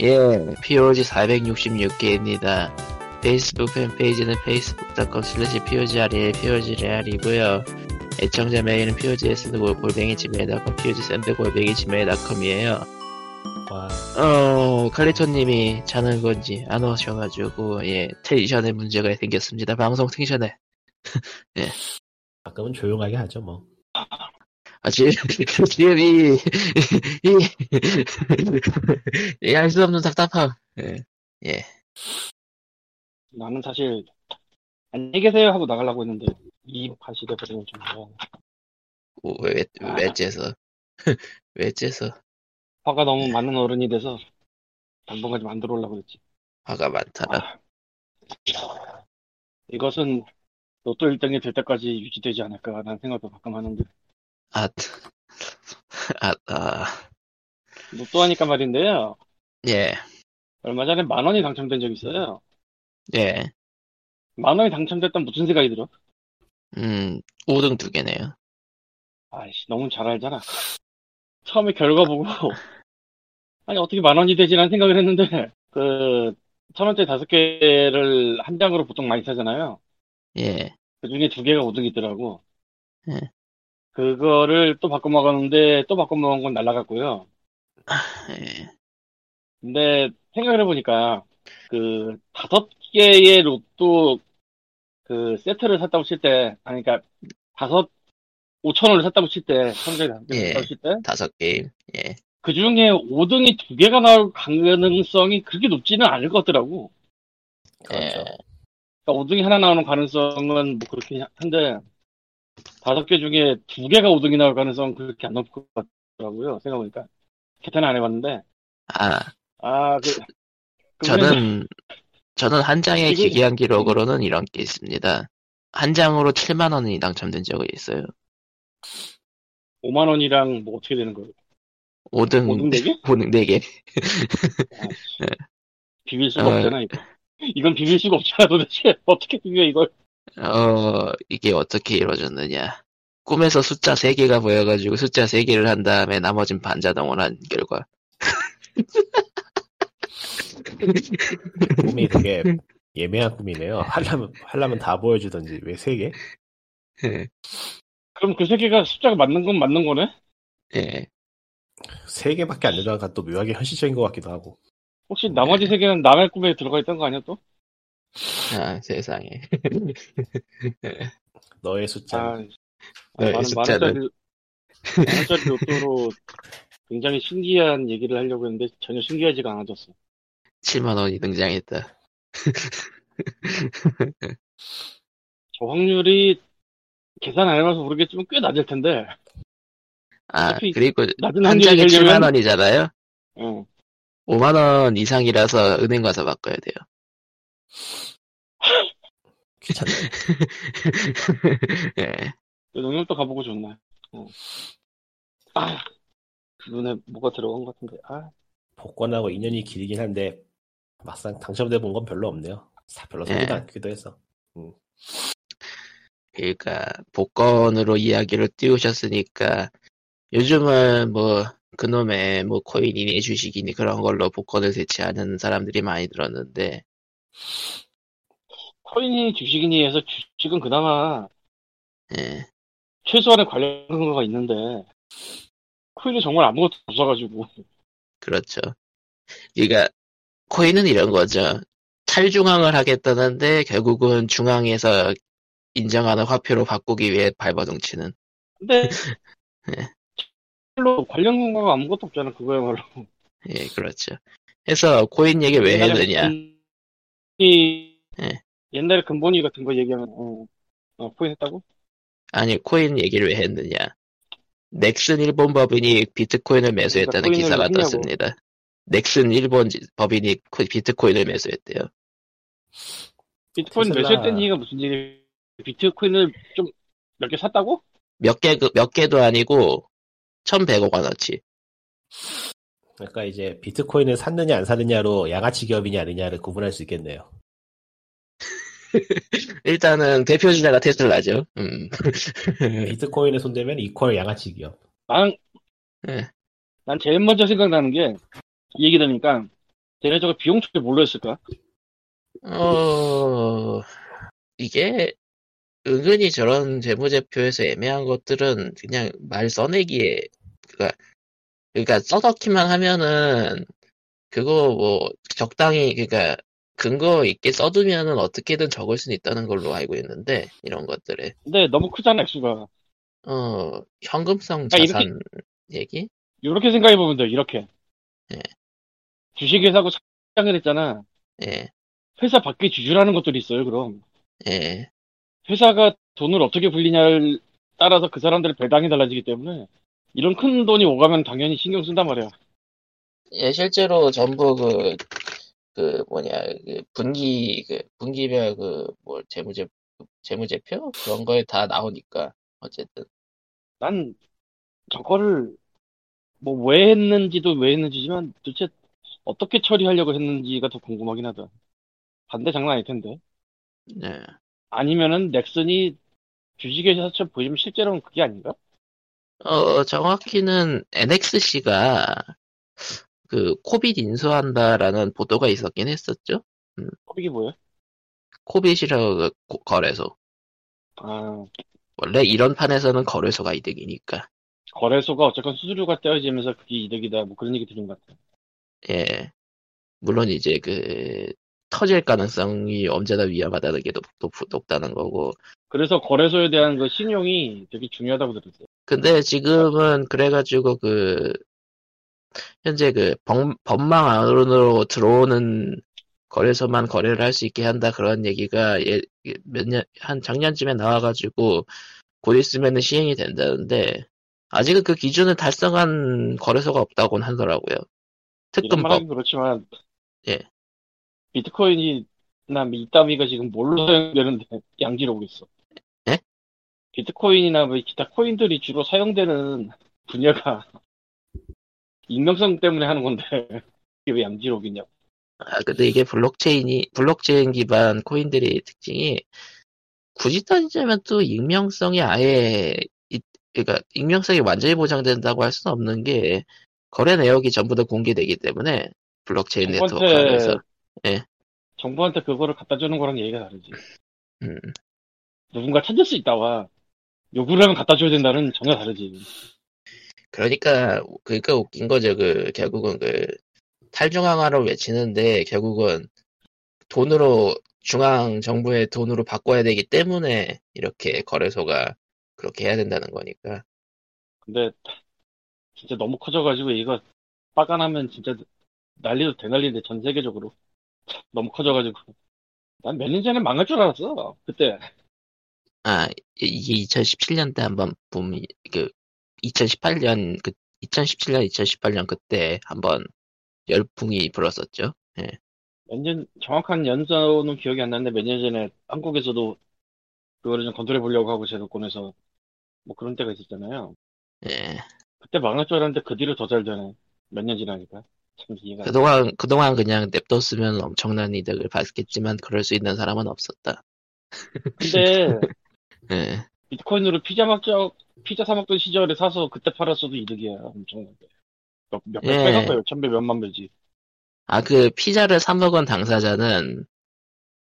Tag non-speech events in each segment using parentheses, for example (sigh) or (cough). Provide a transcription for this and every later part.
예, POG 466개입니다. 페이스북 팬페이지는 facebook.com slash POGREL, POGREAL이고요. 애청자 메일은 POGS는 골뱅이 지메일.com, POG샌드 골뱅이 지메일.com이에요. 와, 어, 칼리토님이 자는 건지 안 오셔가지고, 예, 텐션에 문제가 생겼습니다. 방송 텐션에. (laughs) 가끔은 조용하게 하죠, 뭐. 아, 지금, (laughs) 지금 이, 이, 이, 알수 없는 답답함. 예, 예. 나는 사실 안녕히 계세요 하고 나가려고 했는데 이 팟이 돼버리면 좀 뭐야. 오, 왜, 왜 째서. 왜 째서. (laughs) 화가 너무 많은 어른이 돼서 당분간 좀 안 들어오려고 했지. 화가 많다라. 아, 이것은 로또 1등이 될 때까지 유지되지 않을까라는 생각도 가끔 하는데 아, 아, 아, 로또 하니까 말인데요. 예, 얼마 전에 만 원이 당첨된 적이 있어요. 예. 만 원이 당첨됐다면 무슨 생각이 들어? 음, 5등 두 개네요. 아이씨 너무 잘 알잖아. 처음에 결과 보고 (laughs) 아니 어떻게 만 원이 되지라는 생각을 했는데 그 천 원짜리 다섯 개를 한 장으로 보통 많이 사잖아요. 예, 그 중에 두 개가 5등이 있더라고. 예. 그거를 또 바꿔 먹었는데 또 바꿔 먹은 건 날라갔고요. 예. 근데 생각을 해보니까 그 다섯 개의 로또 그 세트를 샀다고 칠 때, 아니 그러니까 다섯 5천 원을 샀다고 칠 때, 개 예. 샀다고 칠 때, 다섯 게임. 예. 그 중에 5등이 두 개가 나올 가능성이 그렇게 높지는 않을 것 같더라고. 그렇죠. 예. 그러니까 5등이 하나 나오는 가능성은 뭐 그렇게 한데 다섯 개 중에 두 개가 5등이 나올 가능성은 그렇게 안 높을 것 같더라고요. 생각해보니까 계산을 안 해봤는데 아, 아 그. 그 저는, 저는 한 장의 지금- 기기한 기록으로는 이런 게 있습니다. 한 장으로 7만 원이 당첨된 적이 있어요. 5만 원이랑 뭐 어떻게 되는 거예요? 5등, 5등 4개? 5등 4개. 비빌 수가 어. 없잖아 이거. 이건 비빌 수가 없잖아 도대체 어떻게 비벼 이걸? 어, 이게 어떻게 이루어졌느냐. 꿈에서 숫자 3개가 보여가지고 숫자 3개를 한 다음에 나머진 반자동을 한 결과. (laughs) 꿈이 되게 예매한 꿈이네요. 하려면, 하려면 다 보여주던지, 왜세 개? 예, 그럼 그세 개가 숫자가 맞는 건 맞는 거네? 예. 세 개밖에 안 되다가 또 묘하게 현실적인 것 같기도 하고. 혹시 나머지 세 개는 남의 꿈에 들어가 있던 거 아니야 또? 아, 세상에. (laughs) 너의 숫자. 아, 네, 많은 숫자는- 만원짜리 로또로 굉장히 신기한 얘기를 하려고 했는데 전혀 신기하지가 않아졌어. 7만 원이 등장했다. 저 확률이 계산 안 해봐서 모르겠지만 꽤 낮을 텐데. 아, 그리고 낮은 한 확률이 장에 되려면 7만 원이잖아요? 응. 5만 원 이상이라서 은행 가서 바꿔야 돼요. 귀찮네. (laughs) 예. 농협도 가보고 좋네. 어. 아, 눈에 뭐가 들어간 것 같은데. 아, 복권하고 인연이 길긴 한데, 막상 당첨돼 본 건 별로 없네요. 사- 별로 사지도 예. 않기도 해서. 그러니까 복권으로 이야기를 띄우셨으니까 요즘은 뭐 그놈의 뭐 코인이니 주식이니 그런 걸로 복권을 대체하는 사람들이 많이 들었는데 코인이 주식이니 해서 주식은 그나마 예. 최소한의 관련 근거가 있는데 코인은 정말 아무것도 없어가지고 그렇죠. 그러니까 코인은 이런 거죠. 탈중앙을 하겠다는데 결국은 중앙에서 인정하는 화폐로 바꾸기 위해 발버둥치는. 근데 (laughs) 예. 별로 관련 근거가 아무것도 없잖아 그거야말로 예, 그렇죠. 해서 코인 얘기 왜 했느냐? 이 예. 옛날에 근본이 같은 거 얘기하면 어, 어 코인 했다고? 아니 코인 얘기를 왜 했느냐? 넥슨 일본 법인이 비트코인을 매수했다는 그러니까 기사가 했냐고. 떴습니다. 넥슨 일본 지- 법인이 코- 비트코인을 매수했대요. 비트코인 테슬라- 매수했다는 얘기가 무슨 얘기 비트코인을 좀 몇 개 샀다고? 몇 개, 그- 몇 개도 아니고 1100억 원어치. 그러니까 이제 비트코인을 샀느냐 안 샀느냐로 양아치 기업이냐 아니냐를 구분할 수 있겠네요. (laughs) 일단은 대표 주자가 테슬라죠. 음. (laughs) 비트코인에 손대면 이퀄 양아치 기업. 난, 예. 난 제일 먼저 생각나는 게, 이 얘기 들으니까, 쟤네 저거 비용 처리 뭘로 했을까? 어, 이게 은근히 저런 재무제표에서 애매한 것들은 그냥 말 써내기에, 그니까, 그니까 써넣기만 하면은, 그거 뭐, 적당히, 그니까, 근거 있게 써두면은 어떻게든 적을 수는 있다는 걸로 알고 있는데, 이런 것들에. 근데 너무 크잖아, 액수가. 어, 현금성 그러니까 자산 얘기? 이렇게 생각해 보면 돼, 이렇게. 예. 주식회사고 창을 했잖아. 예, 회사 밖에 주주라는 것들이 있어요, 그럼. 예. 회사가 돈을 어떻게 불리냐를 따라서 그 사람들의 배당이 달라지기 때문에 이런 큰 돈이 오가면 당연히 신경 쓴단 말이야. 예, 실제로 전부 그, 그 뭐냐, 그 분기, 그 분기별 그, 뭐, 재무제, 재무제표? 그런 거에 다 나오니까, 어쨌든. 난 저거를 뭐 왜 했는지도 왜 했는지지만 도대체 어떻게 처리하려고 했는지가 더 궁금하긴 하다. 반대 장난 아닐 텐데. 네. 아니면은 넥슨이 주식회사처럼 보이면 실제로는 그게 아닌가? 어, 정확히는 NXC가 그 코빗 인수한다라는 보도가 있었긴 했었죠. 이게 뭐야? 코빗이라고 그 고- 거래소. 아, 원래 이런 판에서는 거래소가 이득이니까. 거래소가 어쨌건 수수료가 떼어지면서 그게 이득이다. 뭐 그런 얘기 들은 것 같아. 예. 물론 이제 그 터질 가능성이 언제나 위험하다는 게 높, 높, 높다는 거고. 그래서 거래소에 대한 그 신용이 되게 중요하다고 들었어요. 근데 지금은 그래가지고 그 현재 그 범, 법망 안으로 들어오는 거래소만 거래를 할 수 있게 한다 그런 얘기가 예, 몇 년, 한 작년쯤에 나와가지고 곧 있으면은 시행이 된다는데 아직은 그 기준을 달성한 거래소가 없다고는 하더라고요. 말하긴 그렇지만 예. 비트코인이나 뭐 이따위가 지금 뭘로 사용되는데 양지로 오겠어. 예? 비트코인이나 뭐 기타 코인들이 주로 사용되는 분야가 익명성 때문에 하는 건데 (laughs) 이게 왜 오겠냐고. 아, 근데 이게 블록체인이, 블록체인 기반 코인들의 특징이 굳이 따지자면 또 익명성이 아예, 있- 그러니까 익명성이 완전히 보장된다고 할 수는 없는 게 거래 내역이 전부 다 공개되기 때문에 블록체인 네트워크 안에서. 예. 정부한테 그거를 갖다 주는 거랑 얘기가 다르지. 음, 누군가 찾을 수 있다와 요구를 하면 갖다 줘야 된다는 전혀 다르지. 그러니까, 그니까 웃긴 거죠. 그, 결국은 그, 탈중앙화를 외치는데 결국은 돈으로, 중앙 정부의 돈으로 바꿔야 되기 때문에 이렇게 거래소가 그렇게 해야 된다는 거니까. 근데 진짜 너무 커져가지고 이거 빠가나면 진짜 난리도 대난리인데 전 세계적으로 너무 커져가지고 난 몇 년 전에 망할 줄 알았어 그때 아, 이게 2017년 때 한번 붐이, 그, 2018년, 그, 2017년, 2018년 그때 한번 열풍이 불었었죠. 예. 몇년 정확한 연도는 기억이 안 나는데 몇 년 전에 한국에서도 그거를 좀 컨트롤해 보려고 하고 제도권에서 뭐 그런 때가 있었잖아요 예. 그때 망할 줄 알았는데 그 뒤로 더 잘 되네 몇 년 지나니까 참 이해가. 그동안, 그동안 그냥 냅뒀으면 엄청난 이득을 받겠지만 그럴 수 있는 사람은 없었다. 근데 (laughs) 예. 비트코인으로 피자 먹적 피자 사 먹던 시절에 사서 그때 팔았어도 이득이야 엄청나게 몇, 몇배 예. 거예요 천배 몇만 배지 아, 그 피자를 사 먹은 당사자는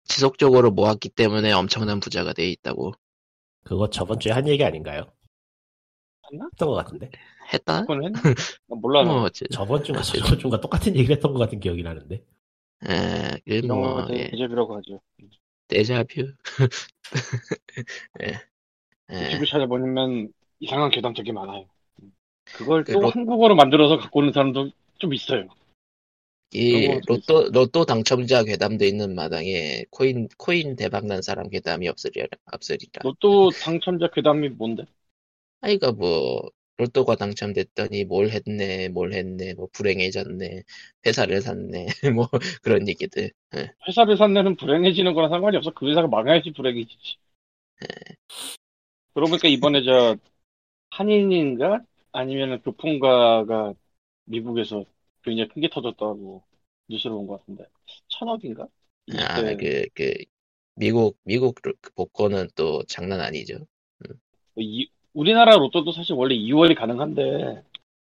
지속적으로 모았기 때문에 엄청난 부자가 돼 있다고 그거 저번 주에 한 얘기 아닌가요? 했나? 했던 것 같은데. 했다? 그건 했나? 나 몰라 나. 뭐, 어째, 저번 주인가 저번 주인가 똑같은 얘기를 했던 것 같은 기억이 나는데. 예, 그 이런 뭐, 거 예, 대접이라고 하죠 데자뷰. 예. (laughs) 예. 유튜브 찾아보면 이상한 괴담 되게 많아요. 그걸 그또 로- 한국어로 만들어서 갖고 오는 사람도 좀 있어요. 이 로또 로또 당첨자 괴담도 있는 마당에 코인 코인 대박 난 사람 괴담이 없으리라 없으리라. 로또 당첨자 괴담이 뭔데? 아이가 뭐 로또가 당첨됐더니 뭘 했네 뭘 했네 뭐 불행해졌네 회사를 샀네 (laughs) 뭐 그런 얘기들. 예. 회사를 산내는 불행해지는 거랑 상관이 없어. 그 회사가 망해야지 불행해지지. 그러고 보니까 이번에 저 한인인가 아니면 교통가가 미국에서 굉장히 크게 터졌다고 뉴스를 본것 같은데 천억인가? 아, 이때 그, 그, 미국, 미국 그 복권은 또 장난 아니죠. 이- 우리나라 로또도 사실 원래 2월이 가능한데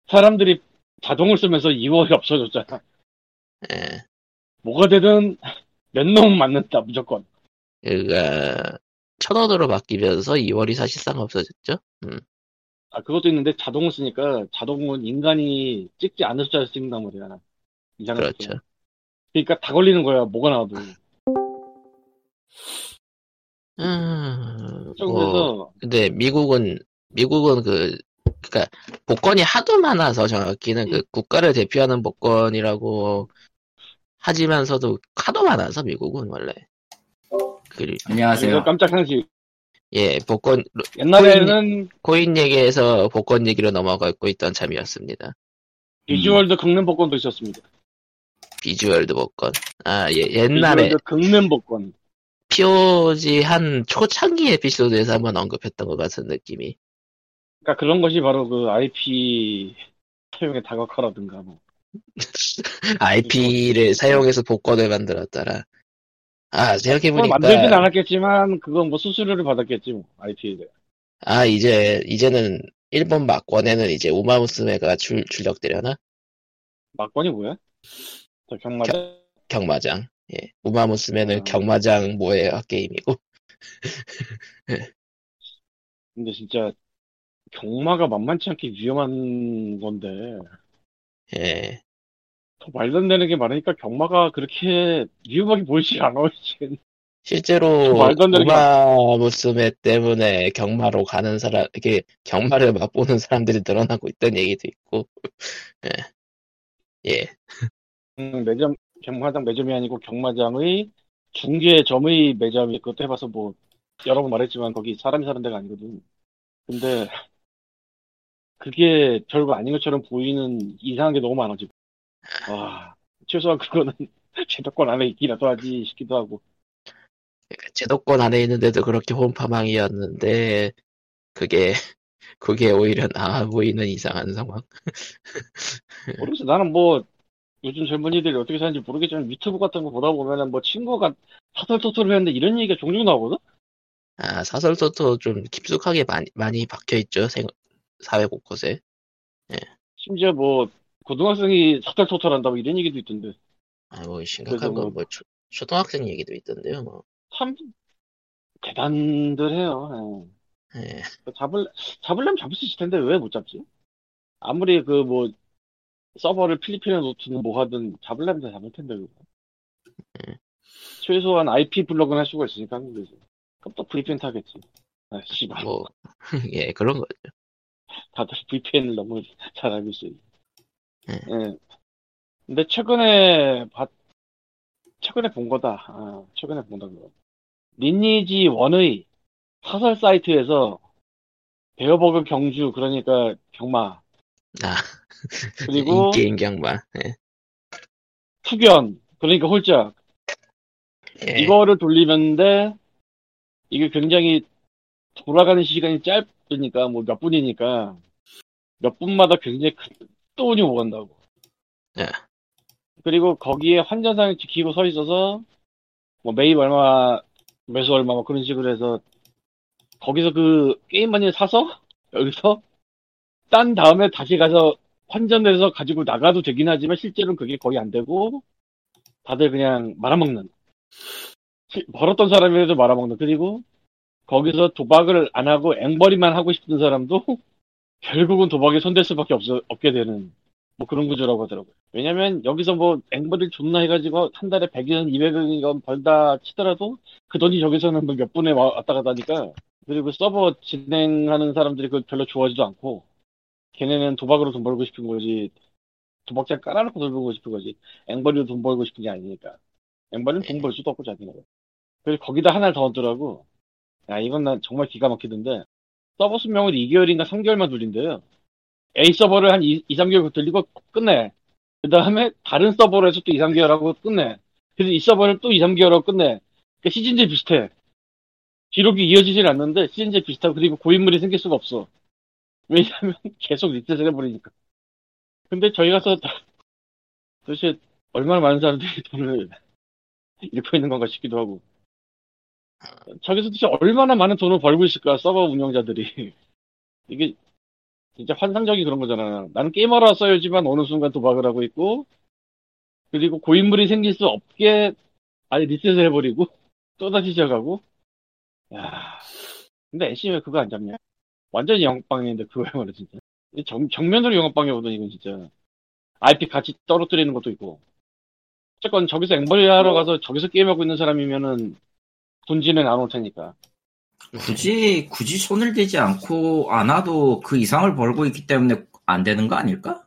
사람들이 자동을 쓰면서 2월이 없어졌잖아. 예. 뭐가 되든 몇 놈 맞는다 무조건. 그니까, 천 원으로 바뀌면서 2월이 사실상 없어졌죠. 음. 아 그것도 있는데 자동을 쓰니까 자동은 인간이 찍지 않을 숫자를 찍는단 말이야. 이상하게. 그렇죠. 그러니까 다 걸리는 거야 뭐가 나와도. 음, 뭐, 그래서 근데 미국은, 미국은 그, 그니까, 복권이 하도 많아서 정확히는 그 국가를 대표하는 복권이라고 하지만서도 하도 많아서 미국은 원래. 그, 안녕하세요. 깜짝 상식. 예, 복권, 옛날에는 코인 얘기에서 복권 얘기로 넘어가고 있던 참이었습니다. 비주얼드 긁는 복권도 있었습니다. 비주얼드 복권. 아, 예, 옛날에 긁는 복권. POG 한 초창기 에피소드에서 한번 언급했던 것 같은 느낌이. 그러니까 그런 것이 바로 그 IP 사용의 다각화라든가 뭐. (laughs) IP를 사용해서 복권을 만들었더라. 아, 생각해보니까. 만들진 않았겠지만 그건 뭐 수수료를 받았겠지 뭐 IP에 대해. 아, 이제, 이제는 일본 막권에는 이제 우마무스메가 출, 출력되려나? 막권이 뭐야? 저 경마자? 경마장. 예. 우마무스메는 아. 경마장 모의 게임이고. (laughs) 근데 진짜 경마가 만만치 않게 위험한 건데 예. 더 말도 안 되는 게 많으니까 경마가 그렇게 위험하게 보이지 않아 이제. 실제로 우마무스메 때문에 경마로 가는 사람, 이게 경마를 맛보는 사람들이 늘어나고 있다는 얘기도 있고. (laughs) 예. 예. 음, 매점 경마장 매점이 아니고 경마장의 중개점의 매점이 그것도 해봐서 뭐 여러 번 말했지만 거기 사람이 사는 데가 아니거든. 근데 그게 별거 아닌 것처럼 보이는 이상한 게 너무 많아 지금. 와 최소한 그거는 (laughs) 제도권 안에 있기라도 하지 싶기도 하고. 그러니까 제도권 안에 있는데도 그렇게 혼파망이었는데 그게 (laughs) 그게 오히려 나아 보이는 이상한 상황. (laughs) 모르겠어. 나는 뭐 요즘 젊은이들이 어떻게 사는지 모르겠지만 유튜브 같은 거 보다 보면은 뭐 친구가 사설토토를 했는데 이런 얘기가 종종 나오거든. 아 사설토토 좀 깊숙하게 많이 많이 박혀 있죠 생, 사회 곳곳에. 심지어 뭐 고등학생이 사설토토를 한다고 이런 얘기도 있던데. 아뭐 심각한 그래서 뭐- 건뭐 초등학생 얘기도 있던데요 뭐. 참 대단들 해요. 예. 예. 잡을 잡으려면 잡을 수 있을 텐데 왜 못 잡지? 아무리 그 뭐 서버를 필리핀에 놓든 뭐 하든 잡으려면 다 잡을 텐데 그거. 음. 최소한 IP 블록은 할 수가 있으니까 하는 거지. 그럼 또 VPN 타겠지. 아 씨발. 뭐 (laughs) 예 그런 거. 다들 VPN을 너무 잘 알고 있어요. 예. 예. 근데 최근에 봤 최근에 본 거다. 아, 최근에 본 거다. 그거. 리니지 1의 사설 사이트에서 베어버그 경주 그러니까 경마 아 그리고 (laughs) 인게임 경마. 예. 투견 그러니까 홀짝 예. 이거를 돌리는데 이게 굉장히 돌아가는 시간이 짧으니까 뭐 몇 분이니까 몇 분마다 굉장히 큰 돈이 오간다고. 예. 그리고 거기에 환전상을 지키고 서 있어서 뭐 매입 얼마 매수 얼마 뭐 그런 식으로 해서 거기서 그 게임 마니를 사서 여기서 딴 다음에 다시 가서 환전해서 가지고 나가도 되긴 하지만 실제로는 그게 거의 안 되고 다들 그냥 말아먹는 시- 벌었던 사람이라도 말아먹는 그리고 거기서 도박을 안 하고 앵벌이만 하고 싶은 사람도 결국은 도박에 손댈 수밖에 없, 없게 되는 뭐 그런 구조라고 하더라고요. 왜냐면 여기서 뭐 앵벌을 존나 해가지고 한 달에 100원, 200원이건 벌다 치더라도 그 돈이 저기서는 뭐몇 분에 와- 왔다 갔다 하니까 그리고 서버 진행하는 사람들이 그걸 별로 좋아하지도 않고 걔네는 도박으로 돈 벌고 싶은 거지 도박장 깔아놓고 돈 벌고 싶은 거지 앵벌이로 돈 벌고 싶은 게 아니니까. 앵벌은 돈 벌 수도 없고 자기는 그래서 거기다 하나를 더 얹더라고. 야 이건 난 정말 기가 막히던데 서버 수명을 2개월인가 3개월만 돌린대요. A 서버를 한 2, 3개월 돌리고 끝내. 그 다음에 다른 서버로 해서 또 2, 3개월 하고 끝내. 그래서 이 서버를 또 2, 3개월 하고 끝내. 그러니까 시즌제 비슷해. 기록이 이어지질 않는데 시즌제 비슷하고 그리고 고인물이 생길 수가 없어. 왜냐하면 (laughs) 계속 리셋을 해버리니까. 근데 저희 가서 (laughs) 도대체 얼마나 많은 사람들이 돈을 잃고 있는 건가 싶기도 하고 저기서 도대체 얼마나 많은 돈을 벌고 있을까 서버 운영자들이. (laughs) 이게 진짜 환상적인 그런 거잖아. 나는 게임하러 왔어야지만 어느 순간 도박을 하고 있고 그리고 고인물이 생길 수 없게 아예 리셋을 해버리고 (laughs) 또다시 시작하고. 야. 근데 애쉬 왜 그거 안 잡냐? 완전히 영업방해인데 그거야 말로 진짜. 정, 정면으로 영업방해 오더니 이건 진짜. IP 같이 떨어뜨리는 것도 있고. 어쨌건 저기서 앵벌이 하러 가서 저기서 게임하고 있는 사람이면은 본진은 안올 테니까 굳이 굳이 손을 대지 않고 안 와도 그 이상을 벌고 있기 때문에 안 되는 거 아닐까?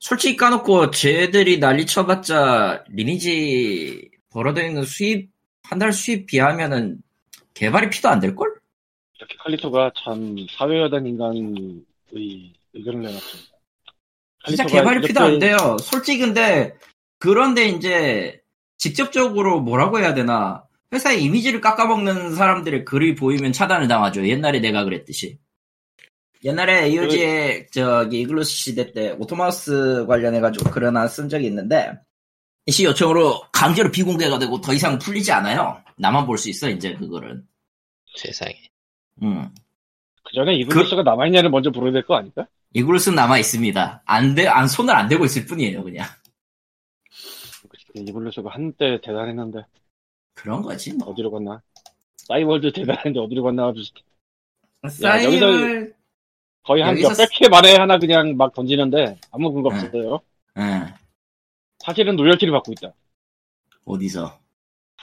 솔직히 까놓고 쟤들이 난리 쳐봤자 리니지 벌어져 있는 수입 한 달 수입 비하면은 새 발의 피도 안 될 걸? 이렇게 칼리토가 참 사회여단 인간의 의견을 내놨습니다. 진짜 새 발의 피도 안 돼요. 솔직히 근데 그런데 이제 직접적으로 뭐라고 해야 되나 회사의 이미지를 깎아먹는 사람들의 글이 보이면 차단을 당하죠. 옛날에 내가 그랬듯이. 옛날에 AOG의 저기 이글루스 시대 때 auto mouse 관련해가지고 글 하나 쓴 적이 있는데 이시 요청으로 강제로 비공개가 되고 더 이상 풀리지 않아요. 나만 볼 수 있어 이제 그거는. 세상에. 음. 그 전에 이글루스가 남아있냐를 먼저 물어야 될 거 아닐까? 이글루스는 남아 있습니다. 안 돼, 안 손을 안 대고 있을 뿐이에요 그냥. 이글루스가 한때 대단했는데 그런 거지 뭐. 어디로 갔나? 싸이월드 대단했는데 어디로 갔나 비슷해. 사이을 거의 한 여기서 몇백 회 만에 하나 그냥 막 던지는데 아무 근거 네. 없었어요. 응. 사실은 로열티를 받고 있다. 어디서?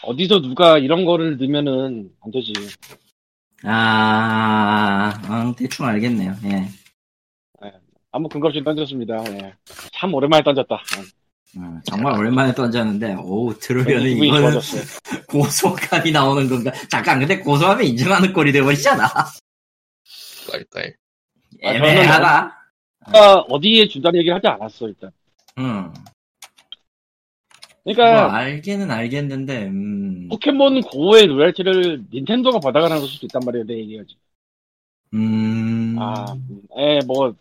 어디서 누가 이런 거를 넣으면은 안 되지. 아, 음, 대충 알겠네요. 예. 아무 근거 없이 던졌습니다. 예. 참 오랜만에 던졌다. 음, 정말 오랜만에 던졌는데, 오, 들으면 이거는 좋아졌어요. (laughs) 고소감이 나오는 건가? 잠깐, 근데 고소하면 인정하는 꼴이 되버리잖아. 껄껄. 아, 애매하다. 누가 어디에 준다는 얘기를 하지 않았어 일단. 음. 뭐, 그러니까 알기는 알겠는데, 음. 포켓몬 고의 로열티를 닌텐도가 받아가는 걸 수도 있단 말이에요 내 얘기가지. 음. 아, 음, 예, 뭐,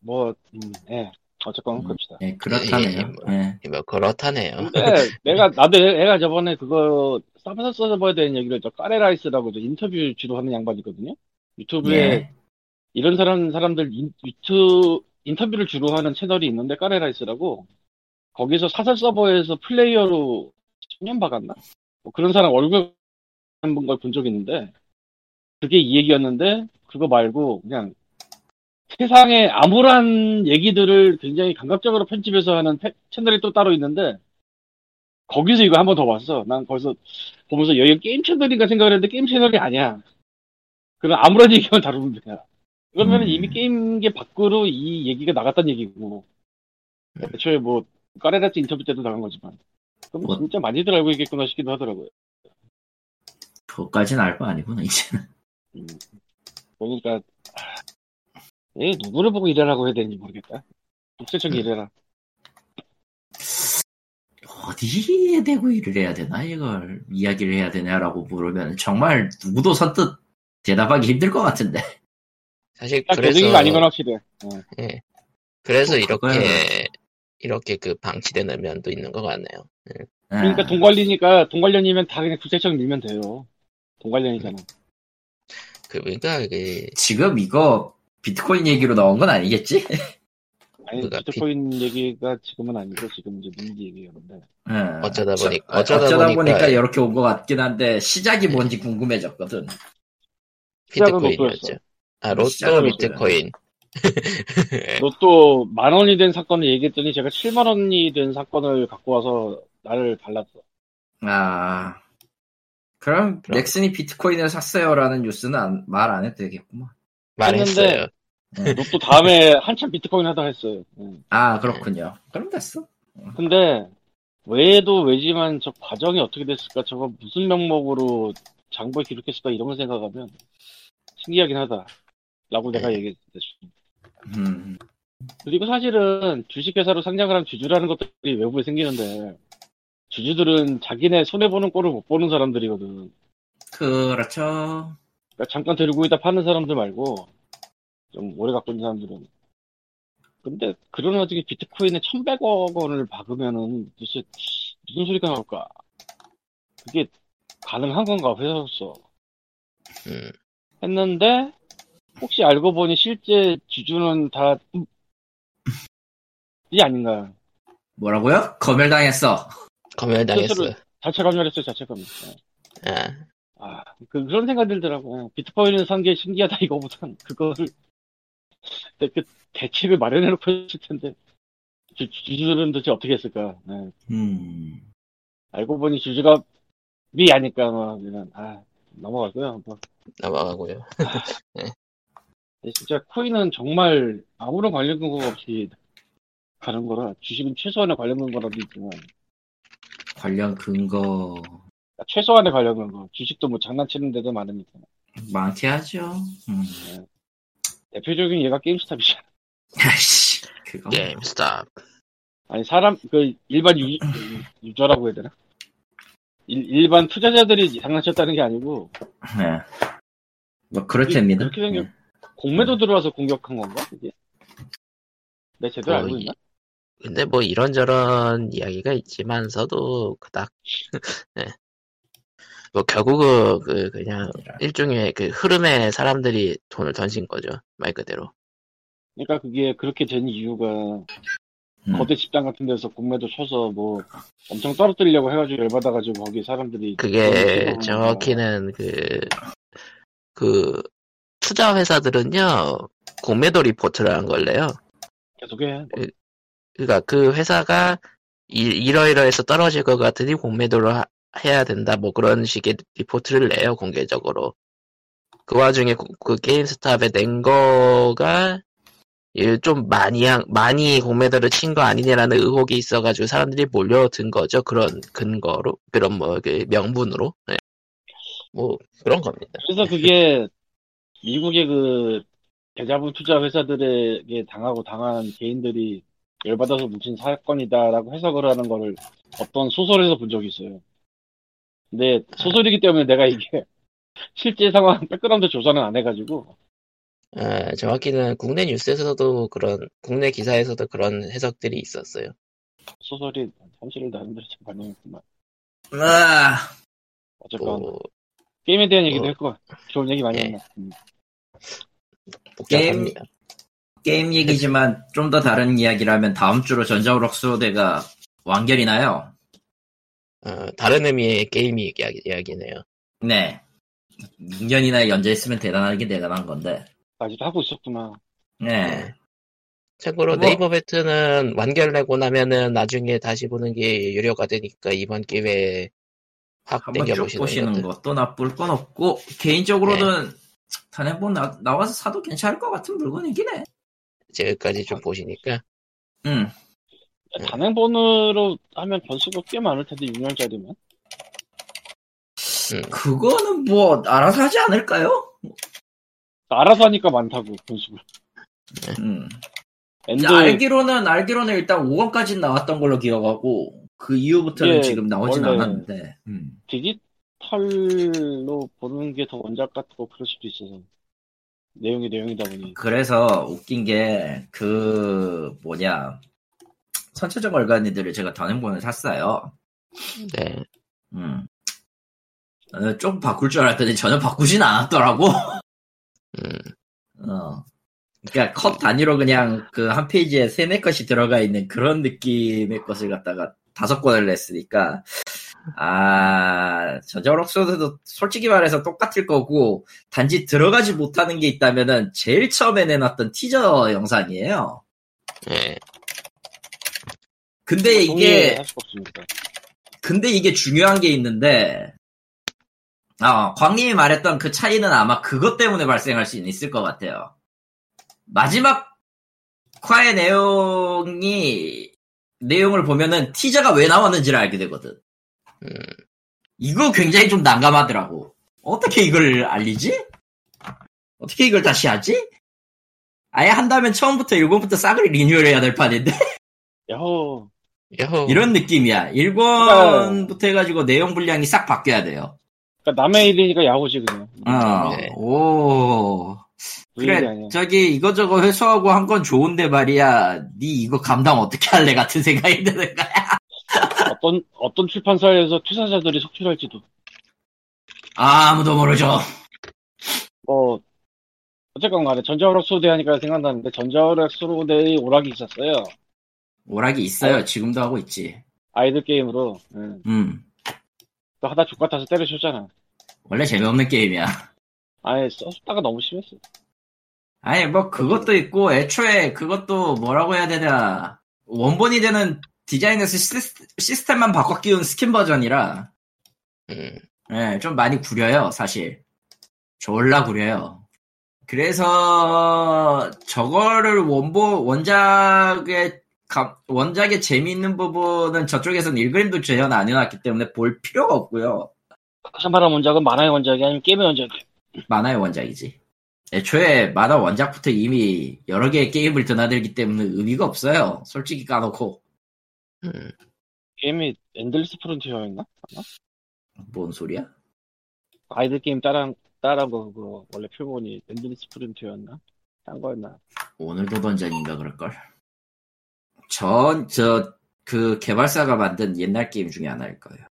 뭐, 음, 예. 어쨌건 음. 그럽시다. 예, 그렇다네요. 예, 뭐. 예. 뭐 그렇다네요. 근데 내가 나도 애- 애가 저번에 그거 사바사 써봐야 되는 얘기를 저 까레라이스라고 저 인터뷰 주로 하는 양반이거든요. 유튜브에 예. 이런 사람 사람들 인, 유튜 인터뷰를 주로 하는 채널이 있는데 까레라이스라고 거기서 사설 서버에서 플레이어로 10년 박았나? 뭐 그런 사람 얼굴 한번 걸본 적 있는데 그게 이 얘기였는데 그거 말고 그냥 세상에 암울한 얘기들을 굉장히 감각적으로 편집해서 하는 패- 채널이 또 따로 있는데 거기서 이거 한 번 더 봤어. 난 벌써 보면서 여기 게임 채널인가 생각을 했는데 게임 채널이 아니야. 그런 아무런 (laughs) 얘기만 다루는 거야. 그러면 음. 이미 게임계 밖으로 이 얘기가 나갔단 얘기고. 애초에 뭐 까레라스 인터뷰 때도 나간 거지만. 그럼 뭐- 진짜 많이들 알고 있겠구나 싶기도 하더라고요. 그것까지는 알 바 아니구나, 이제는. 음. 보니까 아, 얘 누구를 보고 일하라고 해야 되는지 모르겠다. 국세청 일해라. 어디에 대고 일을 해야 되나, 이걸. 이야기를 해야 되냐라고 물으면 정말 누구도 선뜻 대답하기 힘들 것 같은데. 사실 딱 그래서 대등이가 아닌 건 확실해. 어. 그래서 뭐 이렇게 그거야. 이렇게 그 방치되는 면도 있는 것 같네요. 그러니까 예. 돈 관리니까 돈 관련이면 다 그냥 국세청 밀면 돼요. 돈 관련이잖아. 그 그러니까 그 지금 이거 비트코인 얘기로 나온 건 아니겠지? 아니 그가 비트코인 얘기가 지금은 아니고 지금 이제 민지 얘기였는데. 예. 어쩌다 저- 보니- 아, 어쩌다 어쩌다 보니까- 보니까 이렇게 온 것 같긴 한데 시작이 뭔지 궁금해졌거든. 시작은 비트코인이었죠. 아 로또 비트코인. (laughs) 로또 만 원이 된 사건을 얘기했더니 제가 7만 원이 된 사건을 갖고 와서 나를 발랐어. 아 그럼 그럼. 넥슨이 비트코인을 샀어요라는 뉴스는 말 안 해도 되겠구만. 말했어요. 로또 (laughs) 다음에 한참 비트코인 하다 했어요. 응. 아 그렇군요. 그럼 됐어. 근데 왜도 왜지만 저 과정이 어떻게 됐을까? 저거 무슨 명목으로 장부에 기록했을까? 이런 걸 생각하면 신기하긴 하다. 라고 내가 네. 얘기했어. 음, 그리고 사실은 주식회사로 상장을 한 주주라는 것들이 외부에 생기는데 주주들은 자기네 손해 보는 꼴을 못 보는 사람들이거든. 그렇죠. 그러니까 잠깐 들고 있다 파는 사람들 말고 좀 오래 갖고 있는 사람들은 근데 그런 와중에 비트코인에 1100억 원을 박으면은 도대체 무슨 소리가 나올까 그게 가능한 건가 회사로서 음, 했는데 혹시 알고 보니 실제 주주는 다 이 아닌가 뭐라고요? 검열당했어. 검열당했어. 스스로- 자체 검열했어요, 자체 검열. 예. 아, 아, 그, 그런 생각 들더라고. 비트코인을 산 게 신기하다, 이거보단. 그거를, 대- 그 대책을 마련해놓고 했을 텐데. 주, 주주들은 도대체 어떻게 했을까. 예. 음. 알고 보니 주주가 미아니까, 뭐, 그냥, 아, 넘어가고요. 뭐. 넘어가고요. (laughs) 근데 진짜 코인은 정말 아무런 관련 근거가 없이 가는 거라, 주식은 최소한의 관련 근거라도 있지만, 관련 근거 최소한의 관련 근거. 주식도 뭐 장난치는 데도 많으니까. 많게 하죠. 음. 대표적인 예가 게임스탑이잖아. 아이씨, 그거. 게임스탑. 아니 사람 그 일반 유, 유저라고 해야 되나? 일, 일반 투자자들이 장난쳤다는 게 아니고 네. 뭐 그렇답니다. 그렇게 생겨- 네. 공매도 들어와서 공격한 건가 그게? 내 제대로 어, 알고 이- 있나? 근데 뭐 이런저런 이야기가 있지만서도 그닥 (laughs) 네. 뭐 결국은 그 그냥 일종의 그 흐름에 사람들이 돈을 던진 거죠 말 그대로 그러니까 그게 그렇게 된 이유가 음. 거대 집단 같은 데서 공매도 쳐서 뭐 엄청 떨어뜨리려고 해가지고 열받아가지고 거기 사람들이 그게 정확히는 그, 그, 투자 회사들은요, 공매도 리포트를 한 걸래요. 계속해. 그러니까 그 회사가 이, 이러이러해서 떨어질 것 같으니 공매도를 하- 해야 된다, 뭐 그런 식의 리포트를 내요, 공개적으로. 그 와중에 그, 그 게임스탑에 낸 거가 예, 좀 많이, 한- 많이 공매도를 친 거 아니냐라는 의혹이 있어가지고 사람들이 몰려든 거죠. 그런 근거로, 그런 뭐, 그 명분으로. 예. 뭐, 그런 겁니다. 그래서 그게 미국의 그 대자본 투자 회사들에게 당하고 당한 개인들이 열받아서 묻힌 사건이다라고 해석을 하는 거를 어떤 소설에서 본 적이 있어요. 근데 소설이기 때문에 내가 이게 (laughs) 실제 상황 백그라운드 조사는 안 해가지고 아, 정확히는 국내 뉴스에서도 그런, 국내 기사에서도 그런 해석들이 있었어요. 소설이 현실을 나름대로 참 반영했구만. 아, 어쨌건 뭐, 게임에 대한 얘기도 어. 했고 좋은 얘기 많이 예. 했네. 음. 복잡합니다. 게임 얘기지만 좀 더 다른 이야기라면 다음 주로 전자오락 수호대가 완결이 나요. 어, 다른 의미의 게임 이야기, 이야기 네요. 네. 2년이나 연재했으면 대단하긴 대단한 건데. 아직도 하고 있었구나. 네. 참고로 뭐- 네이버 배트는 완결내고 나면은 나중에 다시 보는 게 유료가 되니까 이번 기회에 확 한번 쭉 땡겨보시는 보시는 것도. 나쁠 건 없고 개인적으로는 단해본 나, 나와서 사도 괜찮을 것 같은 물건이긴 해. 지금까지 좀 보시니까 응. 네. 단행본으로 하면 변수가 꽤 많을 텐데 6년짜리면. 음, 그거는 뭐 알아서 하지 않을까요? 알아서 하니까 많다고 변수가. 음. 엔드 알기로는 알기로는 일단 5권까지 나왔던 걸로 기억하고 그 이후부터는 예, 지금 나오진 않았는데. 음. 디지털로 보는 게 더 원작 같고 그럴 수도 있어서 내용이 내용이다 보니 그래서 웃긴 게 그 뭐냐 선천적 얼간이들을 제가 단행본을 샀어요. 네. 음. 어, 좀 바꿀 줄 알았더니 전혀 바꾸진 않았더라고. 음, 어. 그러니까 컷 단위로 그냥 그 한 페이지에 세네 컷이 들어가 있는 그런 느낌의 것을 갖다가 다섯 권을 냈으니까 아 저저록소드도 솔직히 말해서 똑같을 거고 단지 들어가지 못하는 게 있다면은 제일 처음에 내놨던 티저 영상이에요. 네. 근데 이게 수가 없으니까. 근데 이게 중요한 게 있는데, 아, 광님이 말했던 그 차이는 아마 그것 때문에 발생할 수 있을 것 같아요. 마지막 화의 내용이, 내용을 보면은 티저가 왜 나왔는지를 알게 되거든. 음, 이거 굉장히 좀 난감하더라고. 어떻게 이걸 알리지? 어떻게 이걸 다시 하지? 아예 한다면 처음부터 일본부터 싸그리 리뉴얼 해야 될 판인데? 야호 야호. 이런 느낌이야. 1권부터 해가지고 내용 분량이 싹 바뀌어야 돼요. 그러니까 남의 일이니까 야호지 그냥 어, 네. 오. 일이 그래. 저기 이거저거 회수하고 한 건 좋은데 말이야. 니 이거 감당 어떻게 할래 같은 생각이 드는 거야. 어떤 어떤 출판사에서 투자자들이 속출할지도 아무도 모르죠. 뭐 어쨌건 간에 전자오락 소대 하니까 생각나는데 전자오락 소대의 오락이 있었어요 오락이 있어요. 지금도 하고 있지. idle 게임으로 응. 음. 또 하다 좆같아서 때려쳤잖아. 원래 재미없는 게임이야. 아예 썼다가 너무 심했어. 아니, 뭐, 그것도 있고, 애초에 그것도 뭐라고 해야 되냐. 원본이 되는 디자인에서 시스, 시스템만 바꿔 끼운 스킨 버전이라, 음, 예, 좀 많이 구려요, 사실. 졸라 구려요. 그래서, 저거를 원본, 원작의, 감- 원작의 재미있는 부분은 저쪽에서는 1그램도 재현 안 해놨기 때문에 볼 필요가 없고요. 샤마라 원작은 만화의 원작이 아니면 게임의 원작이야. 만화의 원작이지. 애초에 만화 원작부터 이미 여러 개의 게임을 드나들기 때문에 의미가 없어요. 솔직히 까놓고. 음. 게임이 Endless Frontier였나? 뭔 소리야? idle 게임 따라 따라한 거 그거 원래 표본이 Endless Frontier였나? 딴 거였나? 오늘도 던전인가 그럴걸. 전, 저, 그 개발사가 만든 옛날 게임 중에 하나일 거예요.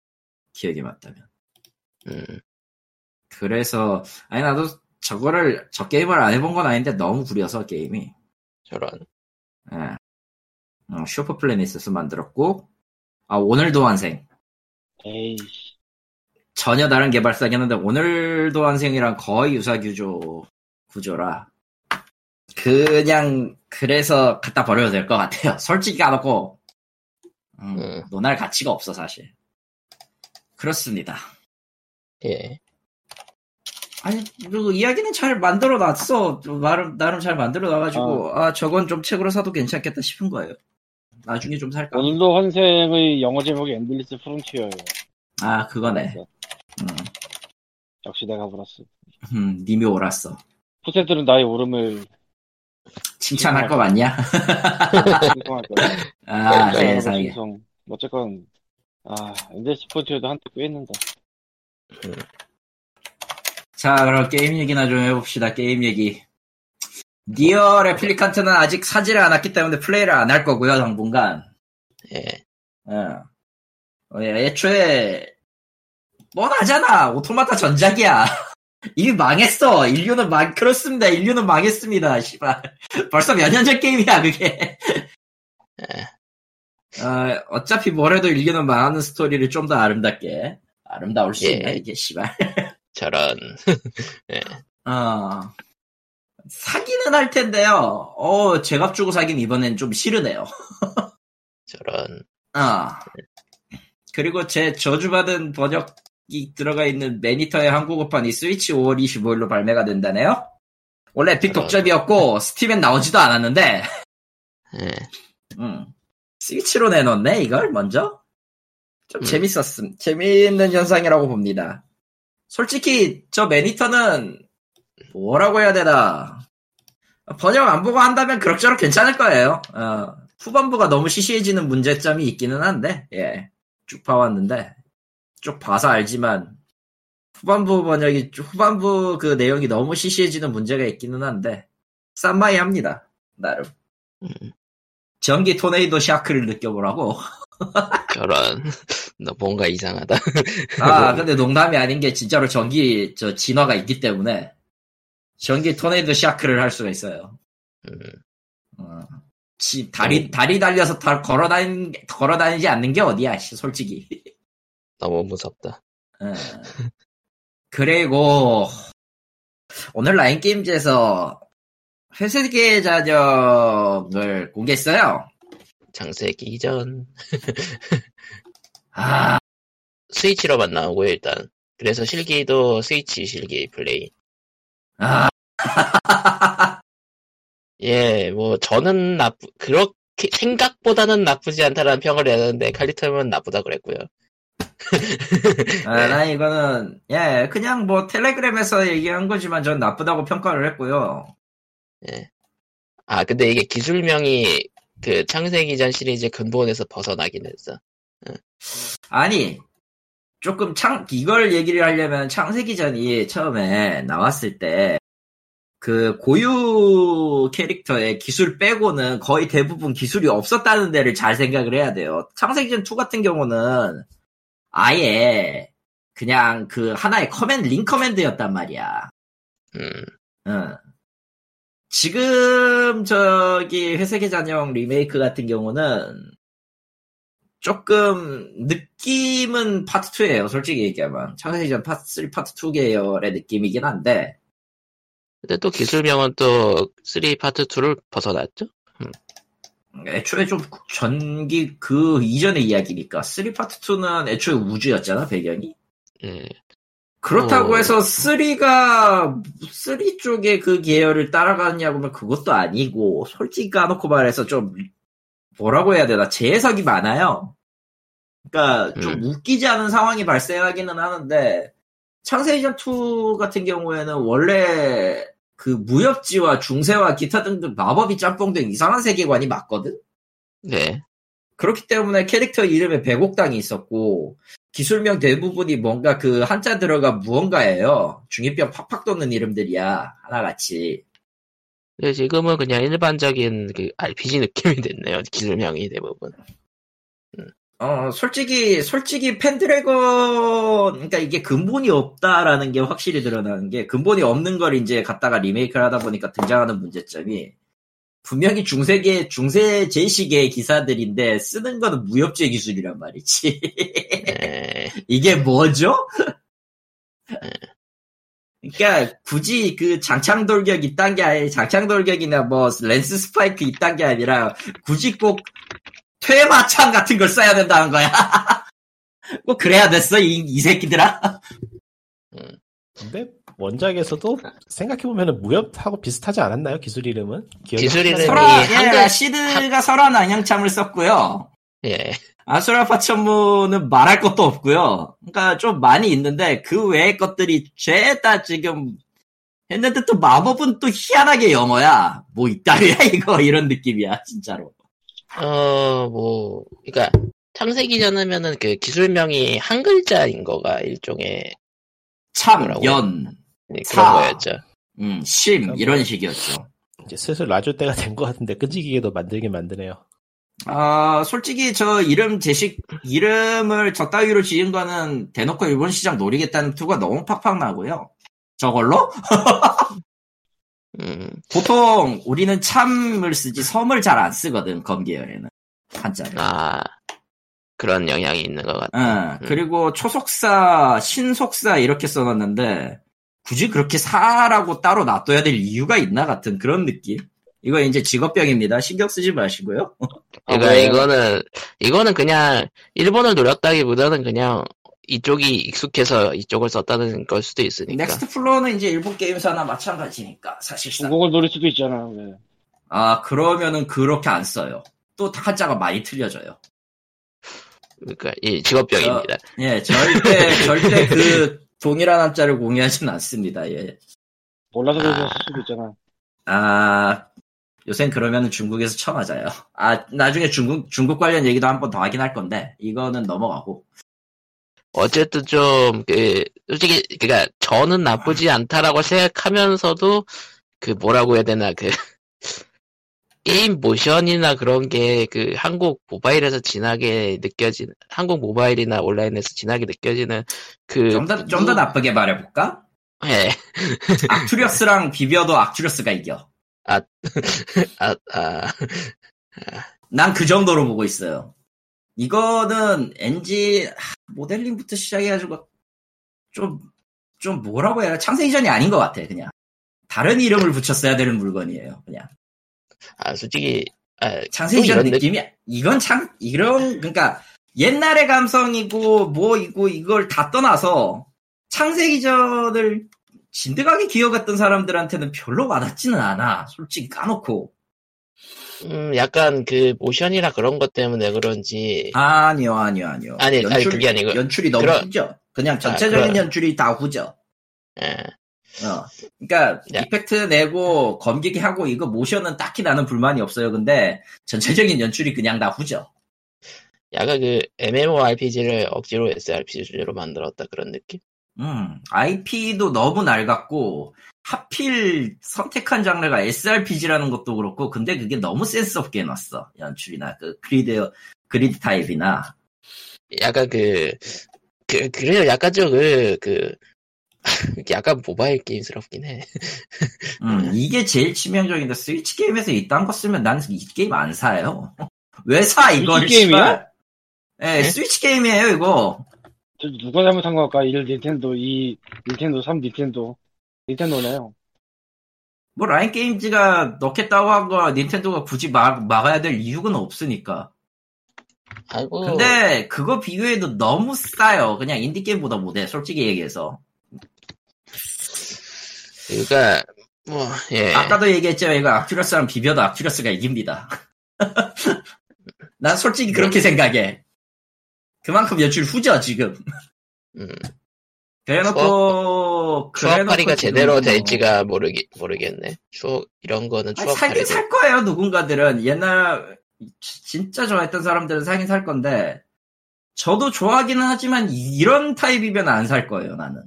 기억이 맞다면. 음, 그래서, 아니, 나도 저거를, 저 게임을 안 해본 건 아닌데 너무 구려서 게임이. 저런. 예. 어, 슈퍼 플래닛에서 만들었고, 아, 오늘도 환생. 에이씨. 전혀 다른 개발사긴 한데 오늘도 환생이랑 거의 유사 구조 구조라 그냥 그래서 갖다 버려도 될 것 같아요. (laughs) 솔직히 까놓고 음, 음. 논할 가치가 없어 사실. 그렇습니다. 예. 아니 그 이야기는 잘 만들어 놨어. 나름 나름 잘 만들어 놔가지고 아 저건 좀 책으로 사도 괜찮겠다 싶은 거예요. 나중에 좀 살까. 오늘도 환생의 영어 제목이 Endless Frontier예요. 아 그거네. 음, 역시 내가 옳았어. 음, 님이 옳았어. 후세들은 나의 옳음을 칭찬할 거 맞냐? (laughs) 아 세상에. 신성. 어쨌건 아 Endless Frontier도 한때 꽤 했는데. 자, 그럼 게임 얘기나 좀 해봅시다. 게임 얘기. NieR Replicant는 아직 사지를 않았기 때문에 플레이를 안 할 거고요, 당분간. 예. 어. 어, 예, 애초에 뭐 하잖아. 오토마타 전작이야. (laughs) 이미 망했어. 인류는 망 그렇습니다. 인류는 망했습니다. 씨발. 벌써 몇 년 전 게임이야, 그게. 어, 어차피 뭐래도 인류는 망하는 스토리를 좀 더 아름답게 아름다울 수 예. 있나 이게 씨발. 저런. (laughs) 어, 사기는 할 텐데요. 어, 제값 주고 사긴 이번엔 좀 싫으네요. (laughs) 저런. 어. 그리고 제 저주받은 번역 이 들어가 있는 매니터의 한국어판이 스위치 5월 25일로 발매가 된다네요? 원래 에픽. 독점이었고, 스팀엔 나오지도 않았는데, 예. 음, 스위치로 내놓네, 이걸, 먼저? 좀 음. 재밌었음. 재미있는 현상이라고 봅니다. 솔직히, 저 매니터는, 뭐라고 해야 되나. 번역 안 보고 한다면 그럭저럭 괜찮을 거예요. 어, 후반부가 너무 시시해지는 문제점이 있기는 한데, 예. 쭉 봐왔는데, 쭉 봐서 알지만, 후반부 번역이, 후반부 그 내용이 너무 시시해지는 문제가 있기는 한데, 쌈마이 합니다. 나름. 음, 전기 토네이도 샤크를 느껴보라고. (laughs) 저런. 너 뭔가 이상하다. (laughs) 아, 근데 농담이 아닌 게 진짜로 전기, 저, 진화가 있기 때문에, 전기 토네이도 샤크를 할 수가 있어요. 음, 어. 지, 다리, 다리 달려서 다 걸어다니, 걸어다니지 않는 게 어디야, 씨, 솔직히. (laughs) 너무 무섭다. 어. (laughs) 그리고, 오늘 라인 게임즈에서 회색의 자적을 공개했어요. 장세기 이전. (laughs) 아, 스위치로만 나오고요, 일단. 그래서 실기도 스위치 실기 플레이. 아, (laughs) 예, 뭐, 저는 나쁘, 그렇게, 생각보다는 나쁘지 않다라는 평을 내는데, 칼리터면 나쁘다 그랬고요. 아, 나 이거는, 예, 그냥 뭐 텔레그램에서 얘기한 거지만 전 나쁘다고 평가를 했고요. 아, 근데 이게 기술명이 그 창세기 전 시리즈 근본에서 벗어나긴 했어. 아니, 조금 창, 이걸 얘기를 하려면 창세기전이 처음에 나왔을 때, 그 고유 캐릭터의 기술 빼고는 거의 대부분 기술이 없었다는 데를 잘 생각을 해야 돼요. 창세기전 2 같은 경우는 아예 그냥 그 하나의 command, ring command였단 말이야. 음, 응. 지금 저기 회색의 잔영 리메이크 같은 경우는 조금 느낌은 파트 2예요. 솔직히 얘기하면 창세기전 파트 3, 파트 2 계열의 느낌이긴 한데 근데 또 기술명은 또 3 파트 2를 벗어났죠? 애초에 좀 전기 그 이전의 이야기니까 3 파트 2는 애초에 우주였잖아 배경이. 예. 그렇다고 어. 해서 3가 3 쪽의 그 계열을 따라가느냐고 하면 그것도 아니고 솔직히 까놓고 말해서 좀 뭐라고 해야 되나 재해석이 많아요. 그러니까 좀 음. 웃기지 않은 상황이 발생하기는 하는데 창세이전 2 같은 경우에는 원래 그 무협지와 중세와 기타 등등 마법이 짬뽕된 이상한 세계관이 맞거든. 네. 그렇기 때문에 캐릭터 이름에 백옥당이 있었고 기술명 대부분이 뭔가 그 한자 들어가 무언가예요. 중이병 팍팍 돋는 이름들이야 하나같이. 근데 지금은 그냥 일반적인 그 RPG 느낌이 됐네요. 기술명이 대부분. 어 솔직히 솔직히 펜드래곤 그러니까 이게 근본이 없다라는 게 확실히 드러나는 게 근본이 없는 걸 이제 갖다가 리메이크를 하다 보니까 등장하는 문제점이 분명히 중세계 중세 제시계의 기사들인데 쓰는 거는 무협지의 기술이란 말이지. 예. (laughs) 이게 뭐죠? 그러니까 굳이 그 장창 돌격 이딴 게 아니 장창 돌격이나 뭐 렌스 스파이크 이딴 게 아니라 굳이 꼭 퇴마창 같은 걸 써야 된다는 거야. (laughs) 꼭 그래야 됐어 이, 이 새끼들아. 근데 원작에서도 생각해 보면 무협하고 비슷하지 않았나요? 기술 이름은? 기술. 이름이- 설화 예, 시드가 설화 난양참을 썼고요. 예. 아수라 파천무는 말할 것도 없고요. 그러니까 좀 많이 있는데 그 외의 것들이 죄다 지금 했는데 또 마법은 또 희한하게 영어야. 뭐 이따위야 (laughs) 이거 이런 느낌이야 진짜로. 어, 뭐, 그니까, 창세기 전하면은 그 기술명이 한 글자인 거가 일종의 참, 뭐라고? 연, 그런 사. 거였죠. 음, 심 이런 식이었죠. 이제 슬슬 놔줄 때가 된 것 같은데 끈질기게도 만들긴 만드네요. 아 솔직히 저 이름 제식 이름을 저 따위로 지은 거는 대놓고 일본 시장 노리겠다는 투가 너무 팍팍 나고요. 저걸로? (laughs) 음, 보통 우리는 참을 쓰지 섬을 잘 안 쓰거든 검계열에는 한자를. 아, 그런 영향이 있는 것 같아. 응, 그리고 초속사, 신속사 이렇게 써놨는데 굳이 그렇게 사라고 따로 놔둬야 될 이유가 있나 같은 그런 느낌. 이거 이제 직업병입니다. 신경 쓰지 마시고요. (laughs) 그러니까 아. 이거는, 이거는 그냥 일본을 노렸다기보다는 그냥 이쪽이 익숙해서 이쪽을 썼다는 걸 수도 있으니까. Next Floor는 이제 일본 게임사나 마찬가지니까 사실상. 중국을 노릴 수도 있잖아. 네. 아 그러면은 그렇게 안 써요. 또 한자가 많이 틀려져요. 그러니까 이 직업병입니다. 예, 절대 절대 그 동일한 한자를 공유하지는 않습니다. 예. 몰라서 그럴 아. 수도 있잖아. 아, 요샌 그러면은 중국에서 쳐맞아요. 아, 나중에 중국, 중국 관련 얘기도 한번 더 하긴 할 건데, 이거는 넘어가고. 어쨌든 좀, 그, 솔직히, 그니까, 저는 나쁘지 않다라고 생각하면서도, 그, 뭐라고 해야 되나, 그, (laughs) 게임 모션이나 그런 게, 그, 한국 모바일에서 진하게 느껴지는, 한국 모바일이나 온라인에서 진하게 느껴지는, 그. 좀 더, 좀 더 나쁘게 말해볼까? 예. 악투리어스랑 비벼도 악투리어스가 이겨. (laughs) 아, 아, 난그 정도로 보고 있어요. 이거는 엔진, 하, 모델링부터 시작해가지고, 좀, 좀 뭐라고 해야, 창세 이전이 아닌 것 같아, 그냥. 다른 이름을 붙였어야 되는 물건이에요, 그냥. 아, 솔직히, 아, 창세 또 이전 이런 느- 느낌이, 이건 참, 이런, 그러니까, 옛날의 감성이고, 뭐이고, 이걸 다 떠나서, 창세 이전을 진득하게 기억했던 사람들한테는 별로 와닿지는 않아. 솔직히 까놓고. 음, 약간 그, 모션이나 그런 것 때문에 그런지, 아 니요, 아니요, 아니요. 아니, 아니, 그게 아니고. 연출이 너무 그런- 후져. 그냥 전체적인 그런- 연출이 다 후져. 예. 어. 그러니까 야. 이펙트 내고 검기기 하고 이거 모션은 딱히 나는 불만이 없어요. 근데 전체적인 연출이 그냥 다 후져. 약간 그, MMORPG를 억지로 SRPG로 만들었다 그런 느낌? 음, IP도 너무 낡았고 하필 선택한 장르가 SRPG라는 것도 그렇고 근데 그게 너무 센스 없게 해놨어. 연출이나 그 grid grid 타입이나 약간 그, 그, 그래요. 약간 좀 그, 그, (laughs) 약간 모바일 게임스럽긴 해. (laughs) 음, 이게 제일 치명적인데 스위치 게임에서 이딴 거 쓰면 난 이 게임 안 사요. (laughs) 왜사 스위치 게임이야? 씨발. 예, 스위치 게임이에요 이거. 저 누가 잘못한 걸까? 1 닌텐도, 2 닌텐도, 3 닌텐도. 닌텐도네요. 뭐 라인 게임즈가 넣겠다고 한 거 닌텐도가 굳이 막, 막아야 될 이유는 없으니까. 아이고. 근데 그거 비교해도 너무 싸요. 그냥 인디 게임보다 못해. 솔직히 얘기해서. 그러니까 뭐 예. 아까도 얘기했죠. 이거 아큐러스랑 비벼도 아큐러스가 이깁니다. (laughs) 난 솔직히 그렇게 생각해. 그만큼 연출 후져 지금. 음, 그래놓고 추억팔이가 제대로 뭐- 될지가 모르기 모르겠네. 추억 이런 거는 추억팔이. 살긴 살 거예요. 누군가들은 옛날 지- 진짜 좋아했던 사람들은 사긴 살 건데 저도 좋아하기는 하지만 이- 이런 타입이면 안 살 거예요. 나는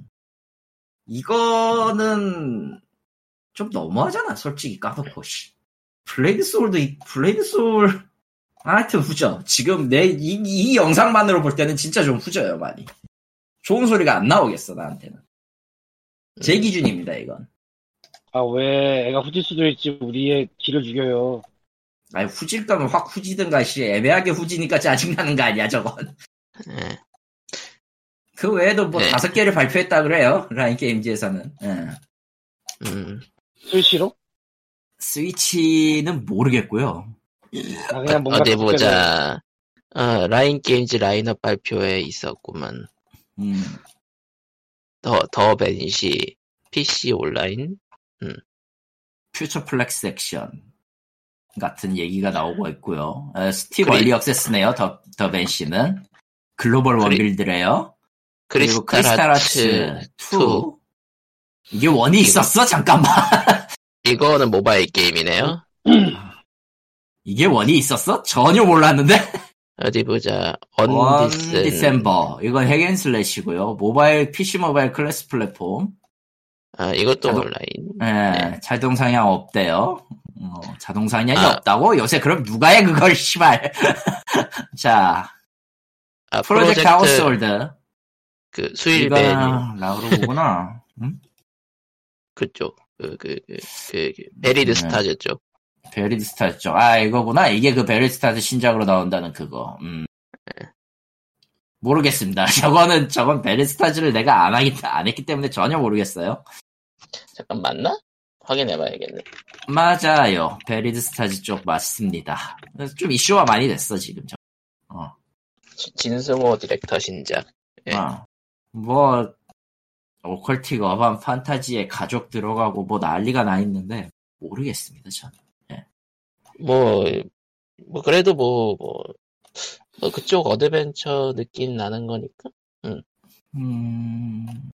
이거는 좀 너무하잖아. 솔직히 까놓고 씨. Blade Soul도 이- Blade Soul 하여튼 후져. 지금 내 이 이 영상만으로 볼 때는 진짜 좀 후져요 많이. 좋은 소리가 안 나오겠어 나한테는. 제 음. 기준입니다 이건. 아, 왜 애가 후질 수도 있지. 우리의 길을 죽여요. 아니 후질 거면 확 후지든가 씨 애매하게 후지니까 짜증 나는 거 아니야 저건 예. 그 외에도 뭐 네. 다섯 개를 발표했다 그래요 Line Games에서는 예. 음. 스위치로? 스위치는 모르겠고요 아, 그냥 뭔가 어디 보자. 어, 라인 게임즈 라인업 발표에 있었구만. 음, 더, 더 벤시 PC 온라인? 퓨처 플렉스 액션 같은 얘기가 나오고 있고요 어, 스팀 그리- 얼리 액세스네요 더, 더 벤시는 글로벌 그리- 원빌드래요 그리고 크리스탈 크리스탈 아츠 아츠 2. 2 이게 one이 있었어? 잠깐만 이거는 모바일 게임이네요. 이게 one이 있었어? 전혀 몰랐는데 어디 보자. one Undecem. December 이건 hack and slash고요 모바일 PC 모바일 cross platform 아, 이것도 자동- 온라인. 예, 네. 자동 사냥 없대요. 어, 자동 사냥이 아. 없다고? 요새 그럼 누가 해 그걸 (laughs) 씨발. 자, 아, Project Project, Household. 그 수일벤이 이거는 라우로구나. 응? 그쪽. 그, 그, 그, 그, 그 Buried 네. Stars 쪽. Buried Stars죠. 아, 이거구나. 이게 그 Buried Stars 신작으로 나온다는 그거. 음. 모르겠습니다. (laughs) 저거는, 저건 Buried Stars를 내가 안 하기, 안 했기 때문에 전혀 모르겠어요. 잠깐 맞나? 확인해봐야겠네. 맞아요. Buried Stars 쪽 맞습니다. 좀 이슈가 많이 됐어, 지금. 저. 어. 지- 진승호 디렉터 신작. 예. 어. 뭐 occultic urban 판타지에 가족 들어가고 뭐 난리가 나 있는데 모르겠습니다 전. 뭐, 뭐, 그래도 뭐, 뭐, 뭐, 그쪽 어드벤처 느낌 나는 거니까. 음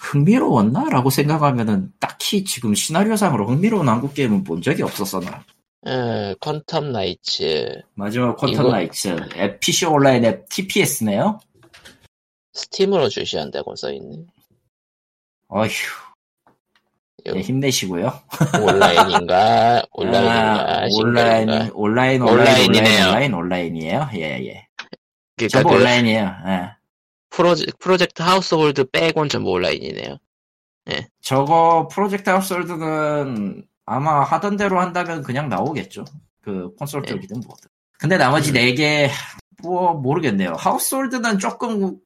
흥미로웠나 라고 생각하면은 딱히 지금 시나리오상으로 흥미로운 한국 게임은 본 적이 없었어 나. 예, Quantum Knights. 마지막 Quantum 이거- Knights 앱 PC 온라인 앱 TPS네요. Steam으로 출시한다고 써있네. 어휴 힘내시고요. 온라인인가, 온라인인가, (laughs) 아, 싱글인가. 온라인 온라인 온라인 온라인이네요. 온라인 온라인이에요. 예 예. 그러니까 전부 그 온라인이에요. 예. Projec, Project Household 빼곤 전부 온라인이네요. 저거 Project Household는 아마 하던 대로 한다면 그냥 나오겠죠. 그 콘솔 네. 쪽이든 뭐든. 근데 나머지 음. 네 개, 뭐, 모르겠네요. Household는 조금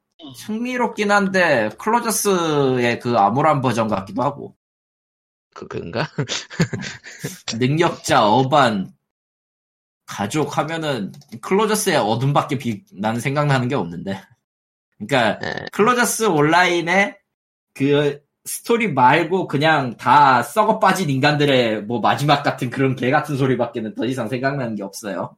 흥미롭긴 한데, Closers의 그 암울한 버전 같기도 하고, 그, 그인가? (laughs) 능력자, urban, 가족 하면은, Closers의 어둠밖에 비, 나는 생각나는 게 없는데. 그러니까, 예. Closers Online에 그 스토리 말고 그냥 다 썩어 빠진 인간들의 뭐 마지막 같은 그런 개 같은 소리밖에는 더 이상 생각나는 게 없어요.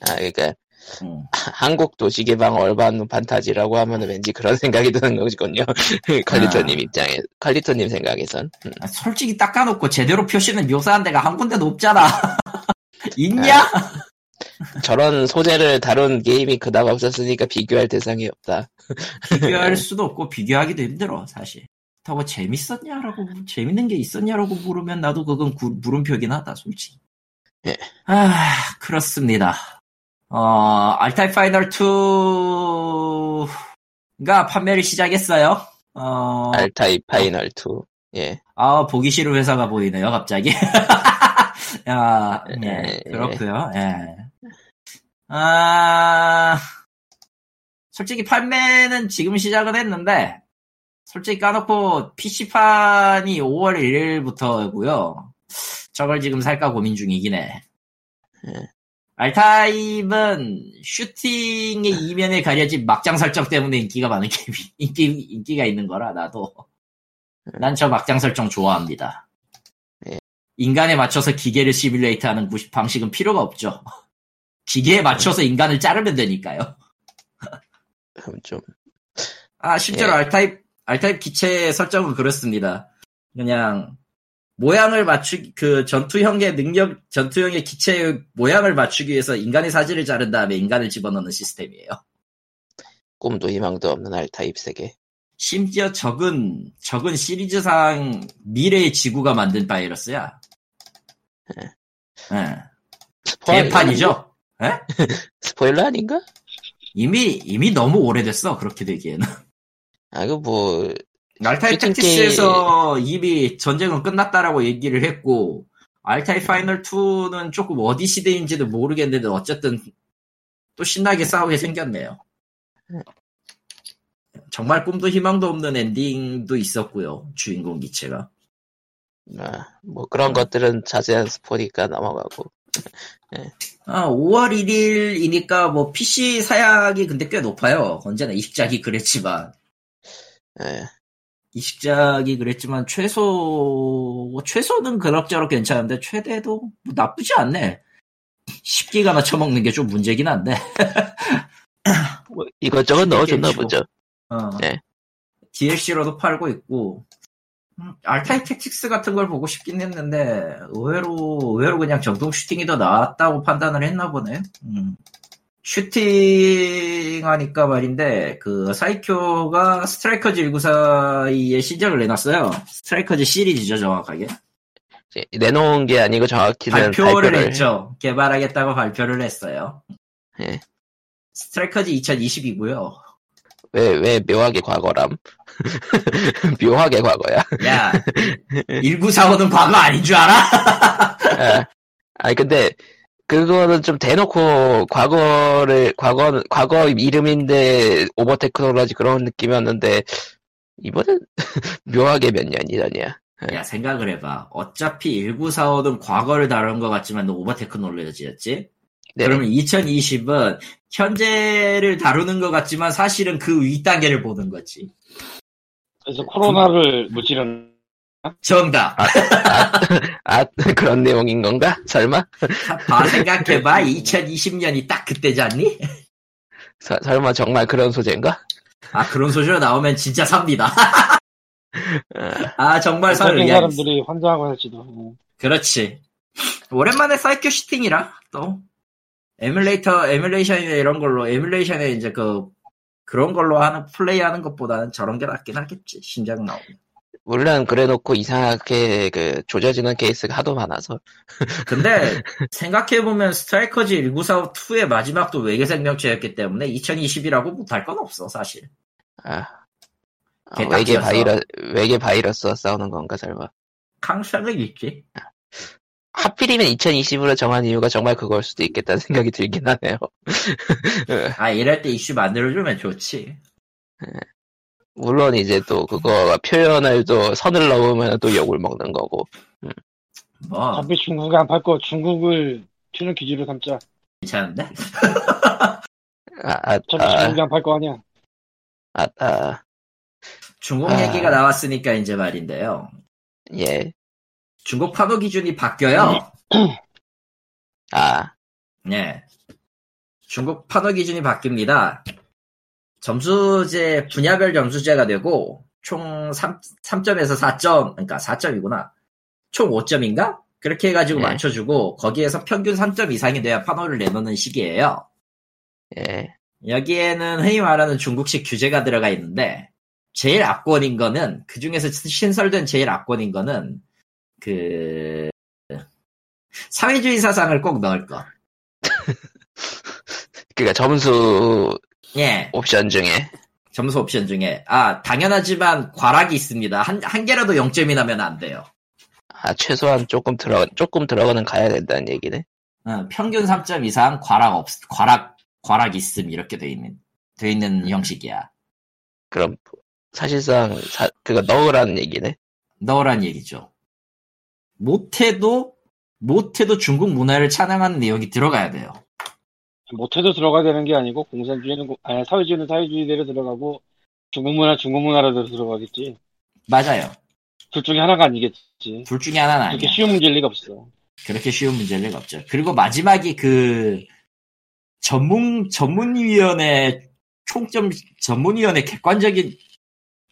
아, 그니까, 음. (laughs) 한국 도시배경 urban 판타지라고 하면 왠지 그런 (laughs) 생각이 드는 거군요. (laughs) 칼리토님 아. 입장에, 칼리토님 생각에선. 음. 아, 솔직히 까놓고 제대로 표시는 묘사한 데가 한 군데도 없잖아. 있냐? 저런 소재를 다룬 게임이 그다음 없었으니까 비교할 대상이 없다. 비교할 수도 없고 비교하기도 힘들어 사실. 그렇다고 재밌었냐라고 재밌는 게 있었냐라고 물으면 나도 그건 구- 물음표긴 하다 솔직히. 예. 아 그렇습니다. 어 R-Type Final 2가 판매를 시작했어요. 어, R-Type Final 2. 예. 아, 보기 싫은 회사가 보이네요, 갑자기. 야, (laughs) 예, 예. 그렇고요 예. 아, 솔직히 판매는 지금 시작은 했는데, 솔직히 까놓고 PC판이 5월 1일부터고요 저걸 지금 살까 고민 중이긴 해. 예. 알타입은 슈팅의 이면에 가려진 막장 설정 때문에 인기가 많은 (laughs) 게임, 인기, 인기가 있는 거라, 나도. 난 저 막장 설정 좋아합니다. 예. 인간에 맞춰서 기계를 시뮬레이트 하는 구- 방식은 필요가 없죠. (laughs) 기계에 맞춰서 인간을 자르면 되니까요. 좀, 아, 실제로 예. 알타입, 알타입 기체 설정은 그렇습니다. 그냥, 모양을 맞추기, 그 전투형의 능력, 전투형의 기체의 모양을 맞추기 위해서 인간의 사지를 자른 다음에 인간을 집어넣는 시스템이에요. 꿈도 희망도 없는 R-Type 세계. 심지어 적은, 적은 시리즈상 미래의 지구가 만든 바이러스야. 예. 스포일러 개판이죠? 아닌가? (laughs) 스포일러 아닌가? 이미, 이미 너무 오래됐어, 그렇게 되기에는. 아, 그 뭐, 슈팅 Tactics에서 이미 전쟁은 끝났다라고 얘기를 했고, R-Type Final 2는 조금 어디 시대인지도 모르겠는데, 어쨌든, 또 신나게 싸우게 생겼네요. 정말 꿈도 희망도 없는 엔딩도 있었고요, 주인공 기체가. 아, 뭐 그런 것들은 자세한 스포니까 넘어가고. 아, 5월 1일이니까 뭐 PC 사양이 근데 꽤 높아요. 언제나 이식작이 그랬지만. 예. 이식작이 그랬지만 최소 뭐 최소는 그럭저럭 괜찮은데 최대도 뭐 나쁘지 않네. 10기가나 쳐먹는 게 좀 문제긴 한데. 뭐 (laughs) 이것저것 넣어줬나. 보죠. 어. 네. DLC로도 팔고 있고. 음, R-Type Tactics 같은 걸 보고 싶긴 했는데 의외로 의외로 그냥 정통 슈팅이 더 나았다고 판단을 했나 보네. 음. 슈팅 하니까 말인데 그 Psikyo가 Strikers 1945 시리즈를 내놨어요. Strikers 시리즈죠 정확하게. 내놓은 게 아니고 정확히는 발표를, 발표를 했죠. 개발하겠다고 발표를 했어요. 예. Strikers 2020이고요. 왜, 왜 묘하게 과거람? (laughs) 묘하게 과거야. 야, (laughs) 1945는 과거 아닌 줄 알아? 아, 아니, 근데, 그거는 좀 대놓고 과거를, 과거, 과거 이름인데 over technology 그런 느낌이었는데, 이번엔 (laughs) 묘하게 몇 년이 전이야. 야, 생각을 해봐. 어차피 1945는 과거를 다룬 것 같지만 오버 테크놀로지였지? 네. 그러면 2020은 현재를 다루는 것 같지만 사실은 그 윗단계를 보는 거지. 그래서 코로나를 무찌른 정답. 아, (laughs) 그런 내용인 건가? 설마? 봐, 생각해봐. 2020년이 딱 그때잖니? 서- 설마 정말 그런 소재인가? 아, 그런 소리로 나오면 진짜 삽니다. 아, 아, 정말 설 의향 사람들이 환장하고 할지도. 그렇지. 오랜만에 Psikyo 슈팅이라 또 에뮬레이터 에뮬레이션이나 이런 걸로 에뮬레이션에 이제 그 그런 걸로 하는 플레이 하는 것보다는 저런 게 낫긴 하겠지 신작 나오면. 물론 그래놓고 이상하게 그 조져지는 케이스가 하도 많아서. (laughs) 근데 생각해보면 스트라이커즈 1945-2의 마지막도 외계 생명체였기 때문에 2020이라고 못할 건 없어 사실. 아, 아. 외계 바이러, 외계 바이러스와 싸우는 건가, 설마. 강ság은 있지. 하필이면 2020으로 정한 이유가 정말 그걸 수도 있겠다는 생각이 들긴 하네요. (laughs) 아 이럴 때 이슈 만들어주면 좋지. 물론 이제 또 그거 표현을 또 선을 넘으면 또 욕을 먹는 거고. 뭐 담배 중국에 안 팔고 중국을 튀는 기준으로 삼자. 괜찮은데? 아, 아, 담배 아, 중국에 안 팔 거 아니야. 아, 아, 중국 아. 얘기가 나왔으니까 이제 말인데요. 예. 중국 판호 기준이 바뀌어요. 아, 네. 중국 판호 기준이 바뀝니다. 점수제, 분야별 점수제가 되고, 총 3, 3점에서 4점, 그러니까 4점이구나. 총 5점인가? 그렇게 해가지고 네. 맞춰주고, 거기에서 평균 3점 이상이 돼야 판호를 내놓는 시기예요. 예. 여기에는 흔히 말하는 중국식 규제가 들어가 있는데, 제일 압권인 거는, 그 중에서 신설된 제일 압권인 거는, 그, 사회주의 사상을 꼭 넣을 것. (laughs) 그니까 점수 예. 옵션 중에. 점수 옵션 중에 아 당연하지만 과락이 있습니다. 한, 한 개라도 0점이 나면 안 돼요. 아, 최소한 조금 들어, 조금 들어가는 가야 된다는 얘기네. 어, 평균 3점 이상 과락 없 과락 과락 있음 이렇게 돼 있는 돼 있는 형식이야. 그럼, 사실상, 사- 그거 넣으라는 얘기네. 넣으란 얘기죠. 못해도 못해도 중국 문화를 찬양하는 내용이 들어가야 돼요. 못해도 들어가야 되는 게 아니고 공산주의는 공- 아니 사회주의는 사회주의대로 들어가고 중국 문화 중국 문화로 들어가겠지. 맞아요. 둘 중에 하나가 아니겠지. 둘 중에 하나는 그렇게 아니야. 쉬운 문제일 리가 없어. 그렇게 쉬운 문제일 리가 없죠. 그리고 마지막이 그 전문 전문위원회 총점 전문위원회 객관적인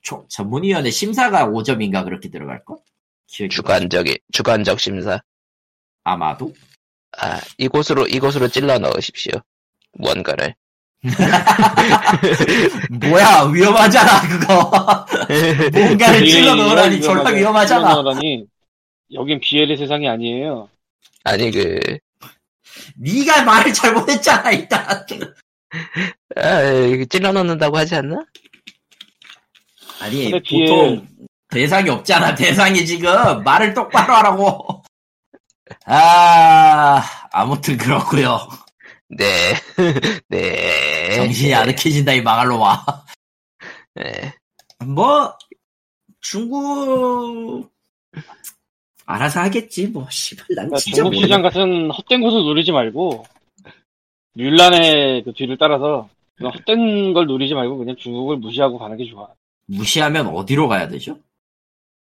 총, 전문위원회 심사가 5점인가 그렇게 들어갈 거? 주관적이, 주관적 심사. 아마도 아, 이곳으로, 이곳으로 찔러 넣으십시오. 무언가를. (laughs) 뭐야 위험하잖아 그거 (laughs) 뭔가를 찔러 넣으라니 졸라. 위험하잖아 넣으라니 여긴 비엘의 세상이 아니에요. 아니, 그, 네가 말을 잘못했잖아 일단 아, 찔러 넣는다고 하지 않나? 아니 보통 대상이 없잖아 대상이 지금 말을 똑바로 하라고 (laughs) 아 아무튼 그렇고요 네. (laughs) 네. 정신이 아득해진다 이 망할 놈아 네. 뭐 중국 알아서 하겠지 뭐 씨발 난 그러니까 진짜 중국 모르겠 시장 같은 헛된 곳을 누리지 말고 뮬란의 그 뒤를 따라서 그런 헛된 걸 누리지 말고 그냥 중국을 무시하고 가는 게 좋아. 무시하면 어디로 가야 되죠?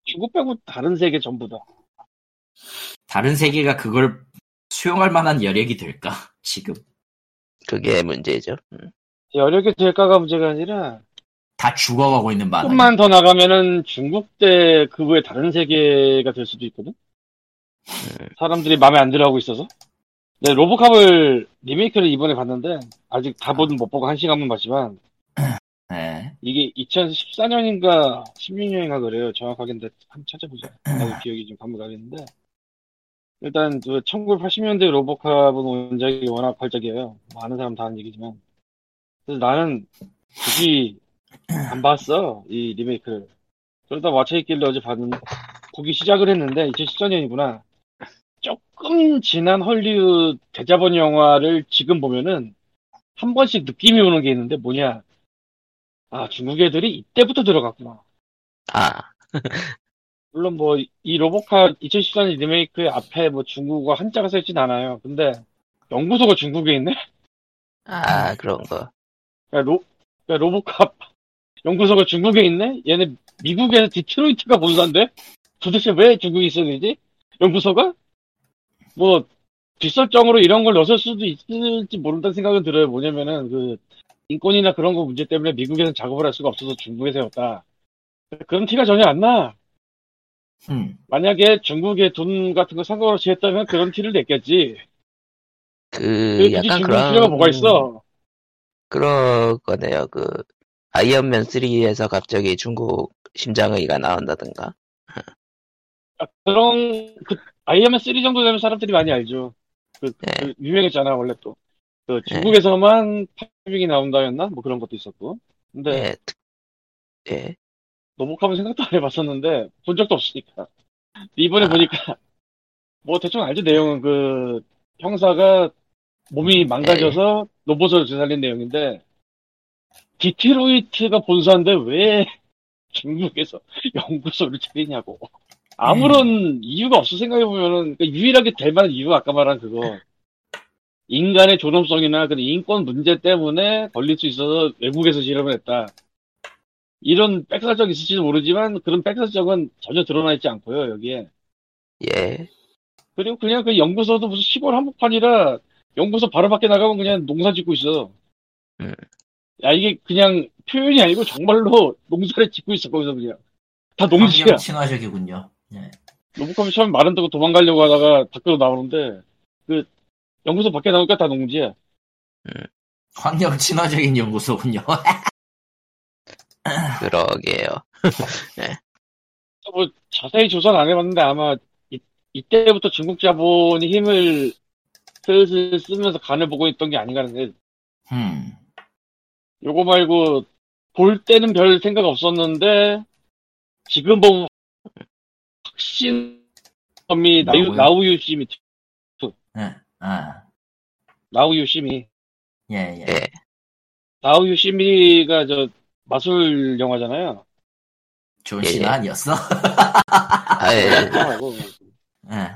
중국 빼고 다른 세계 전부 다. 다른 세계가 그걸 수용할 만한 여력이 될까 지금 그게 문제죠. 음. 여력이 될까가 문제가 아니라 다 죽어가고 있는 반응 조금만 더 나가면은 중국 대그외 다른 세계가 될 수도 있거든. 사람들이 마음에 안 들어하고 있어서. 네, 로보캅을 리메이크를 이번에 봤는데 아직 다 보든 못 보고 한 시간만 봤지만 (clears throat) 네. 이게 2014년인가 16년인가 그래요. 정확하게 한번 찾아보자. 나도 기억이 좀 가물가물했는데 일단 그 1980년대 로보캅은 원작이 워낙 발작이에요. 많은 사람 다 하는 얘기지만 그래서 나는 굳이 안 봤어 이 리메이크를. 그러다 왓챠있길래 어제 봤는데 보기 시작을 했는데 2014년이구나. 조금 지난 헐리우드 대자본 영화를 지금 보면은 한 번씩 느낌이 오는 게 있는데 뭐냐 아, 중국 애들이 이때부터 들어갔구나. 아, 물론 뭐, 이 로보카 2014년 리메이크의 앞에 뭐 중국어 한자가 써있진 않아요. 근데, 연구소가 중국에 있네? 아, 그런 거. 야, 로, 야, 로보카 (laughs) 연구소가 중국에 있네? 얘네 미국에서 디트로이트가 본사인데? 도대체 왜 중국에 있어야 되지? 연구소가? 뭐, 뒷설정으로 이런 걸 넣었을 수도 있을지 모른다는 생각은 들어요. 뭐냐면은, 그, 인권이나 그런 거 문제 때문에 미국에서 작업을 할 수가 없어서 중국에서 해왔다. 그런 티가 전혀 안 나. 음. 만약에 중국에 돈 같은 거 상관없이 했다면 그런 티를 냈겠지. 그, 그 약간 중국 그런, 필요가 뭐가 있어? 그런 거네요. 그, 아이언맨 3에서 갑자기 중국 심장의가 나온다든가. 아, 그런 그 Iron Man 3 정도 되면 사람들이 많이 알죠. 그, 네. 그 유명했잖아 원래 또. 그 중국에서만 파밍이 나온다였나? 뭐 그런 것도 있었고. 근데 예, 특- 예. RoboCop하면 생각도 안 해봤었는데 본 적도 없으니까. 이번에 아. 보니까 뭐 대충 알죠 내용은. 그 형사가 몸이 망가져서 로봇으로 되살린 내용인데 디트로이트가 본사인데 왜 (laughs) 중국에서 연구소를 차리냐고. 아무런 이유가 없어 생각해보면은. 그러니까 유일하게 될 만한 이유가 아까 말한 그거. 인간의 존엄성이나 그 인권 문제 때문에 걸릴 수 있어서 외국에서 실험을 했다 이런 백설정이 있을지도 모르지만 그런 백설정은 전혀 드러나 있지 않고요 여기에 예. 그리고 그냥 그 연구소도 무슨 시골 한복판이라 연구소 바로 밖에 나가면 그냥 농사 짓고 있어. 음. 야, 이게 그냥 표현이 아니고 정말로 (laughs) 농사를 짓고 있어, 거기서 그냥. 다 농지야. 환경 친화적이군요. 네. 로봇컴이 처음에 말은 듣고 도망가려고 하다가 밖으로 나오는데, 그, 연구소 밖에 나오니까 다 농지야. 환경 친화적인 연구소군요. (laughs) (laughs) 그러게요. (laughs) 뭐, 자세히 조사는 안 해봤는데 아마, 이, 이때부터 중국 자본이 힘을 슬슬 쓰면서 간을 보고 있던 게 아닌가 하는데, 음. 요거 말고 볼 때는 별 생각 없었는데 지금 보면 확신범이 Now? Now You See Me 예, 아, Now You See Me 예, 예. 예. Now You See Me가 저 마술 영화잖아요. 존 예, 시나 예. 아니었어? 아, 예. 예.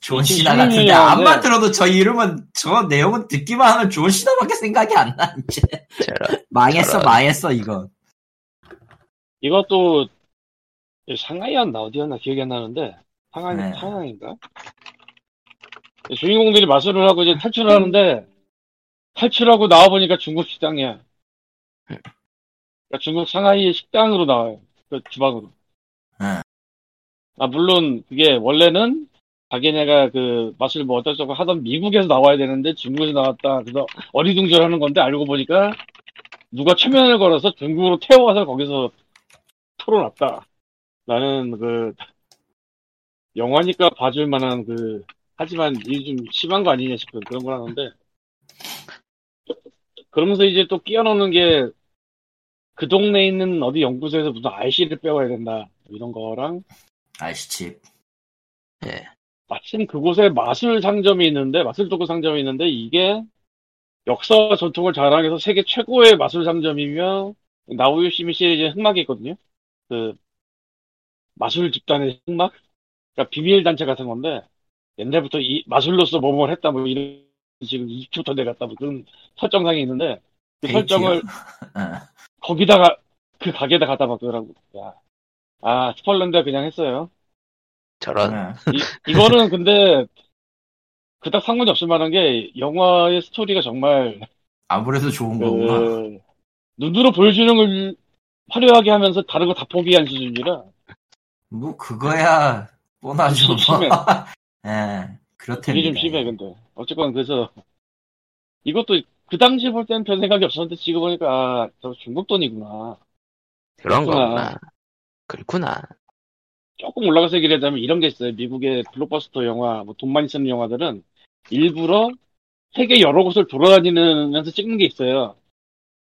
존 지금 시나 같은데 시민이 안만 영화인데. 들어도 저 이름은 저 내용은 듣기만 하면 존 시나밖에 생각이 안 나. 이제 저런. 망했어, 저런. 망했어 이거. 이것도 상하이였나 어디였나 기억이 안 나는데 상하이 네. 상하이인가? 주인공들이 마술을 하고 이제 탈출을 하는데 탈출하고 나와 보니까 중국 식당이야. 그러니까 중국 상하이 식당으로 나와요. 그 주방으로. 예. 아 물론 그게 원래는 자기네가 그 마술 뭐 어쩌고저쩌고 하던 미국에서 나와야 되는데 중국에서 나왔다. 그래서 어리둥절하는 건데 알고 보니까 누가 최면을 걸어서 중국으로 태워와서 거기서 털어놨다. 나는 그 영화니까 봐줄 만한 그 하지만 이게 좀 심한 거 아니냐 싶은 그런 걸 하는데 그러면서 이제 또 끼워넣는 게 그 동네에 있는 어디 연구소에서 무슨 RC를 빼와야 된다 이런 거랑 아이씨칩. 예. 마침 그곳에 마술 상점이 있는데 마술 도구 상점이 있는데 이게 역사 전통을 자랑해서 세계 최고의 마술 상점이며 나우유 시미 시리즈의 흑막이 있거든요. 그 마술 집단의 흑막, 그러니까 비밀 단체 같은 건데 옛날부터 이 마술로서 뭐뭐 했다 뭐 이런 지금 20초부터 내갔다 뭐 그런 설정상이 있는데 그? 설정을 예. (laughs) 거기다가 그 가게에다 갖다 박더라고. 야, 아 스펄런드 그냥 했어요. 저런. 예. 이, 이거는 근데 그닥 상관이 없을 만한 게 영화의 스토리가 정말 아무래도 좋은 그, 거구나. 눈으로 보여주는 걸 화려하게 하면서 다른 거 다 포기한 수준이라 뭐 그거야 뻔하죠. 뭐. 심해. (laughs) 예. 그렇답니다. 되게 좀 심해 근데 어쨌건 그래서 이것도 그 당시 볼 때는 별 생각이 없었는데 지금 보니까 아, 저 중국 돈이구나 그런 그렇구나. 거구나. 그렇구나. 조금 올라가서 얘기하자면 이런 게 있어요 미국의 블록버스터 영화 뭐 돈 많이 쓰는 영화들은 일부러 세계 여러 곳을 돌아다니면서 찍는 게 있어요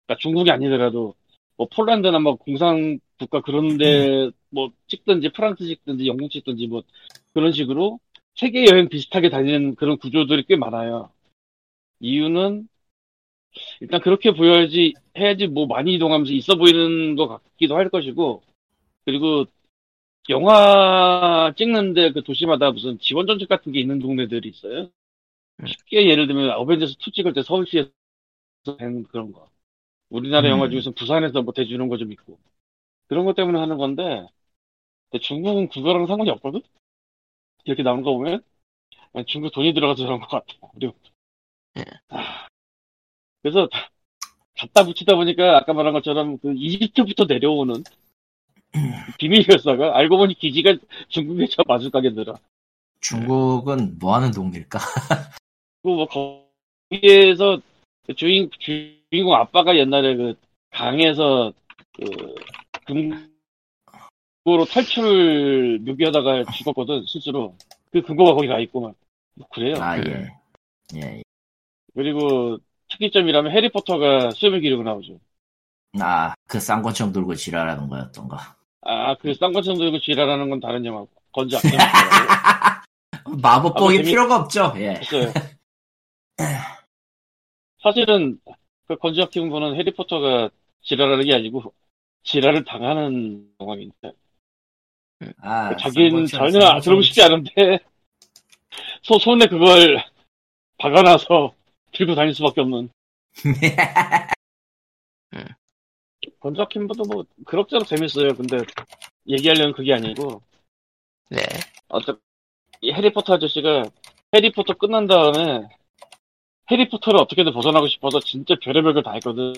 그러니까 중국이 아니더라도 뭐 폴란드나 뭐 공산 국가 그런데 뭐 찍든지 프랑스 찍든지 영국 찍든지 뭐 그런 식으로 세계 여행 비슷하게 다니는 그런 구조들이 꽤 많아요. 이유는 일단 그렇게 보여야지 해야지 뭐 많이 이동하면서 있어 보이는 것 같기도 할 것이고 그리고 영화 찍는데 그 도시마다 무슨 지원 전책 같은 게 있는 동네들이 있어요. 음. 쉽게 예를 들면 어벤져스 2 찍을 때 서울시에서 된 그런 거. 우리나라 음. 영화 중에서 부산에서 뭐 대주는 거 좀 있고 그런 것 때문에 하는 건데 중국은 그거랑 상관이 없거든. 이렇게 나오는 거 보면 중국 돈이 들어가서 그런 것 같아. 그리고 예. 아, 그래서 갖다 붙이다 보니까 아까 말한 것처럼 그 이집트부터 내려오는 비밀이었다가 알고 보니 기지가 중국에 저 마술 가게들아. 중국은 뭐 하는 동네일까? 그리고 뭐 거기에서 그 주인 주인공 아빠가 옛날에 그 강에서 그 금고로 탈출 묘기하다가 죽었거든 스스로 그 금고가 거기 가 있고 막 뭐 그래요. 아, 음. 예. 예. 그리고 특이점이라면 해리포터가 수염을 기르고 나오죠. 아, 그 쌍권총 들고 지랄하는 거였던가. 아, 그 쌍꺼처럼 들고 지랄하는 건 다른 영화고. 건지 안 (laughs) 뭐 재미- 필요가 없죠. 예. 사실은 그 건지 아키군 보는 해리포터가 지랄하는 게 아니고 지랄을 당하는 상황인데 아, 자기는 쌍권총, 전혀 쌍권총 들고 싶지 않은데 (laughs) 소, 손에 그걸 박아놔서 들고 다닐 수밖에 없는 (laughs) 건지 아키군도 뭐 그럭저럭 재밌어요. 근데 얘기하려면 그게 아니고 네. 어차피 이 해리포터 아저씨가 해리포터 끝난 다음에 해리포터를 어떻게든 벗어나고 싶어서 진짜 별의별 걸 다 했거든.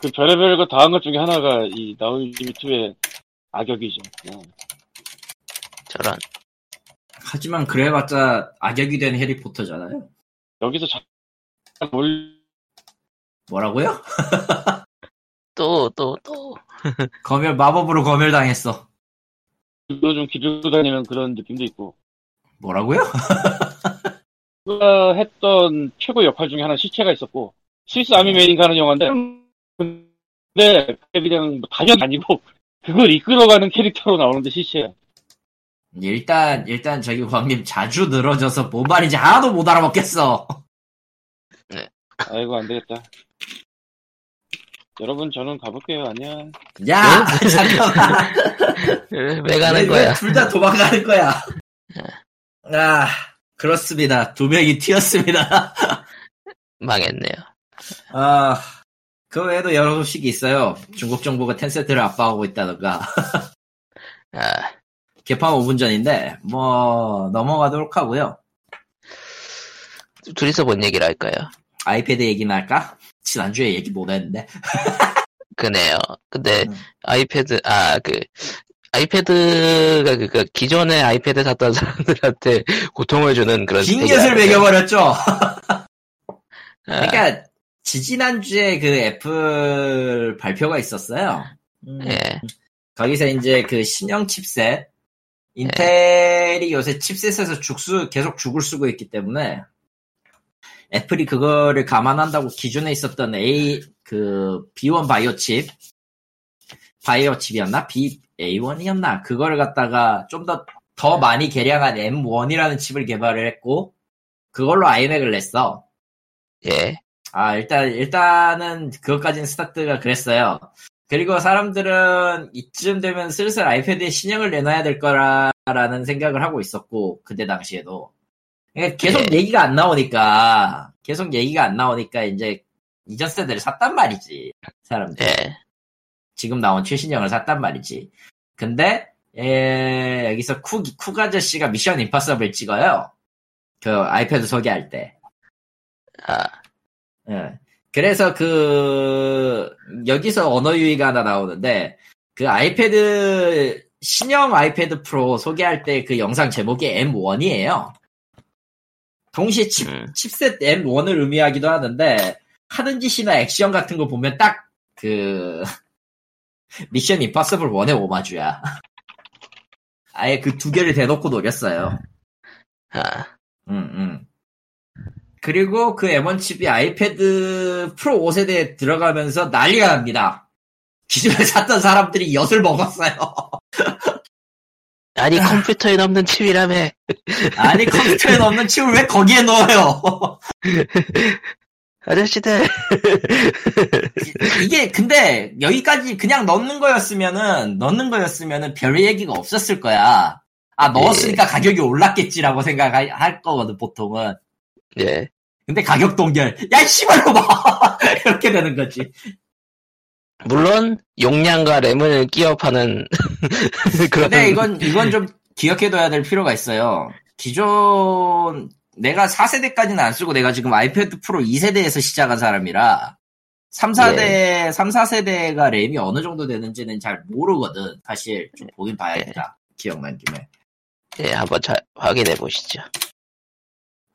그 별의별 걸다한 것 중에 하나가 이 나우지미2의 악역이죠. 어. 저런. 하지만 그래봤자 악역이 된 해리포터잖아요. 여기서 잠깐 올 뭐라고요? 또, 또, 또. (laughs) 검열 마법으로 검열당했어. 도좀 기르고 다니는 그런 느낌도 있고. 뭐라고요? (laughs) 그가 했던 최고 역할 중에 하나 시체가 있었고 스위스 아미 메인 가는 영화인데 근데 그냥 뭐 단연 아니고 그걸 이끌어가는 캐릭터로 나오는데 CC에 일단 일단 저기 광님 자주 늘어져서 뭔 말인지 하나도 못 알아먹겠어. 아이고 안 되겠다. 여러분 저는 가볼게요. 안녕. 야 잠깐만. 왜 가는 거야? 둘 다 도망가는 거야. 아 그렇습니다. 두 명이 튀었습니다. (laughs) 망했네요. 아, 그 외에도 여러 소식이 있어요. 중국 정부가 텐센트를 압박하고 있다던가. 아, 개판 5분 전인데, 뭐, 넘어가도록 하고요. 둘이서 뭔 얘기를 할까요? 아이패드 얘기나 할까? 지난주에 얘기 못 했는데. (laughs) 그네요. 근데 음. 아이패드 아 그 아이패드가 그, 그 기존의 아이패드 샀던 (laughs) 사람들한테 고통을 주는 그런 긴 스펙이 get을 아니에요. 매겨버렸죠. (laughs) 아, 그러니까, 지지난주에 그 애플 발표가 있었어요. 음, 예. 거기서 이제 그 신형 칩셋, 인텔이 요새 칩셋에서 죽수, 계속 죽을 쓰고 있기 때문에, 애플이 그거를 감안한다고 기존에 있었던 A, 그, B1 바이오 칩, 바이오 칩이었나? B, A1이었나? 그거를 갖다가 좀 더, 더 많이 개량한 M1이라는 칩을 개발을 했고, 그걸로 아이맥을 냈어. 예. 아, 일단, 일단은, 그것까지는 스타트가 그랬어요. 그리고 사람들은 이쯤 되면 슬슬 아이패드에 신형을 내놔야 될 거라는 생각을 하고 있었고, 그때 당시에도. 그러니까 계속 예. 얘기가 안 나오니까, 계속 얘기가 안 나오니까, 이제, 이전 세대를 샀단 말이지. 사람들. 예. 지금 나온 최신형을 샀단 말이지. 근데, 에, 여기서 쿠, 쿠 아저씨가 미션 임파서블 찍어요. 그 아이패드 소개할 때. 아, 예. 그래서 그 여기서 언어 유희가 하나 나오는데 그 아이패드 신형 아이패드 프로 소개할 때 그 영상 제목이 M1이에요. 동시에 칩, 음. 칩셋 M1을 의미하기도 하는데 하는 짓이나 액션 같은 거 보면 딱 그 (laughs) 미션 임파서블 1의 오마주야. (laughs) 아예 그 두 개를 대놓고 노렸어요. 아, 음, 음. 그리고 그 M1 칩이 아이패드 프로 5세대에 들어가면서 난리가 납니다. 기존에 샀던 사람들이 엿을 먹었어요. 아니 컴퓨터에 넣는 칩이라며. 아니 컴퓨터에 넣는 칩을 왜 거기에 넣어요? 아저씨들. 이게 근데 여기까지 그냥 넣는 거였으면은 넣는 거였으면은 별 얘기가 없었을 거야. 아 넣었으니까 가격이 올랐겠지라고 생각할 거거든 보통은. 예. 근데 가격 동결. 야 씨발로 봐. (laughs) 이렇게 되는 거지. 물론 용량과 램을 끼워 파는 (laughs) 그런. 근데 이건, 이건 좀 기억해둬야 될 필요가 있어요. 기존, 내가 4세대까지는 안 쓰고 내가 지금 아이패드 프로 2세대에서 시작한 사람이라, 3, 4대, 3, 4세대가 램이 어느 정도 되는지는 잘 모르거든. 사실, 좀 보긴 봐야겠다. 기억난 김에. 예, 한번 자, 확인해 보시죠.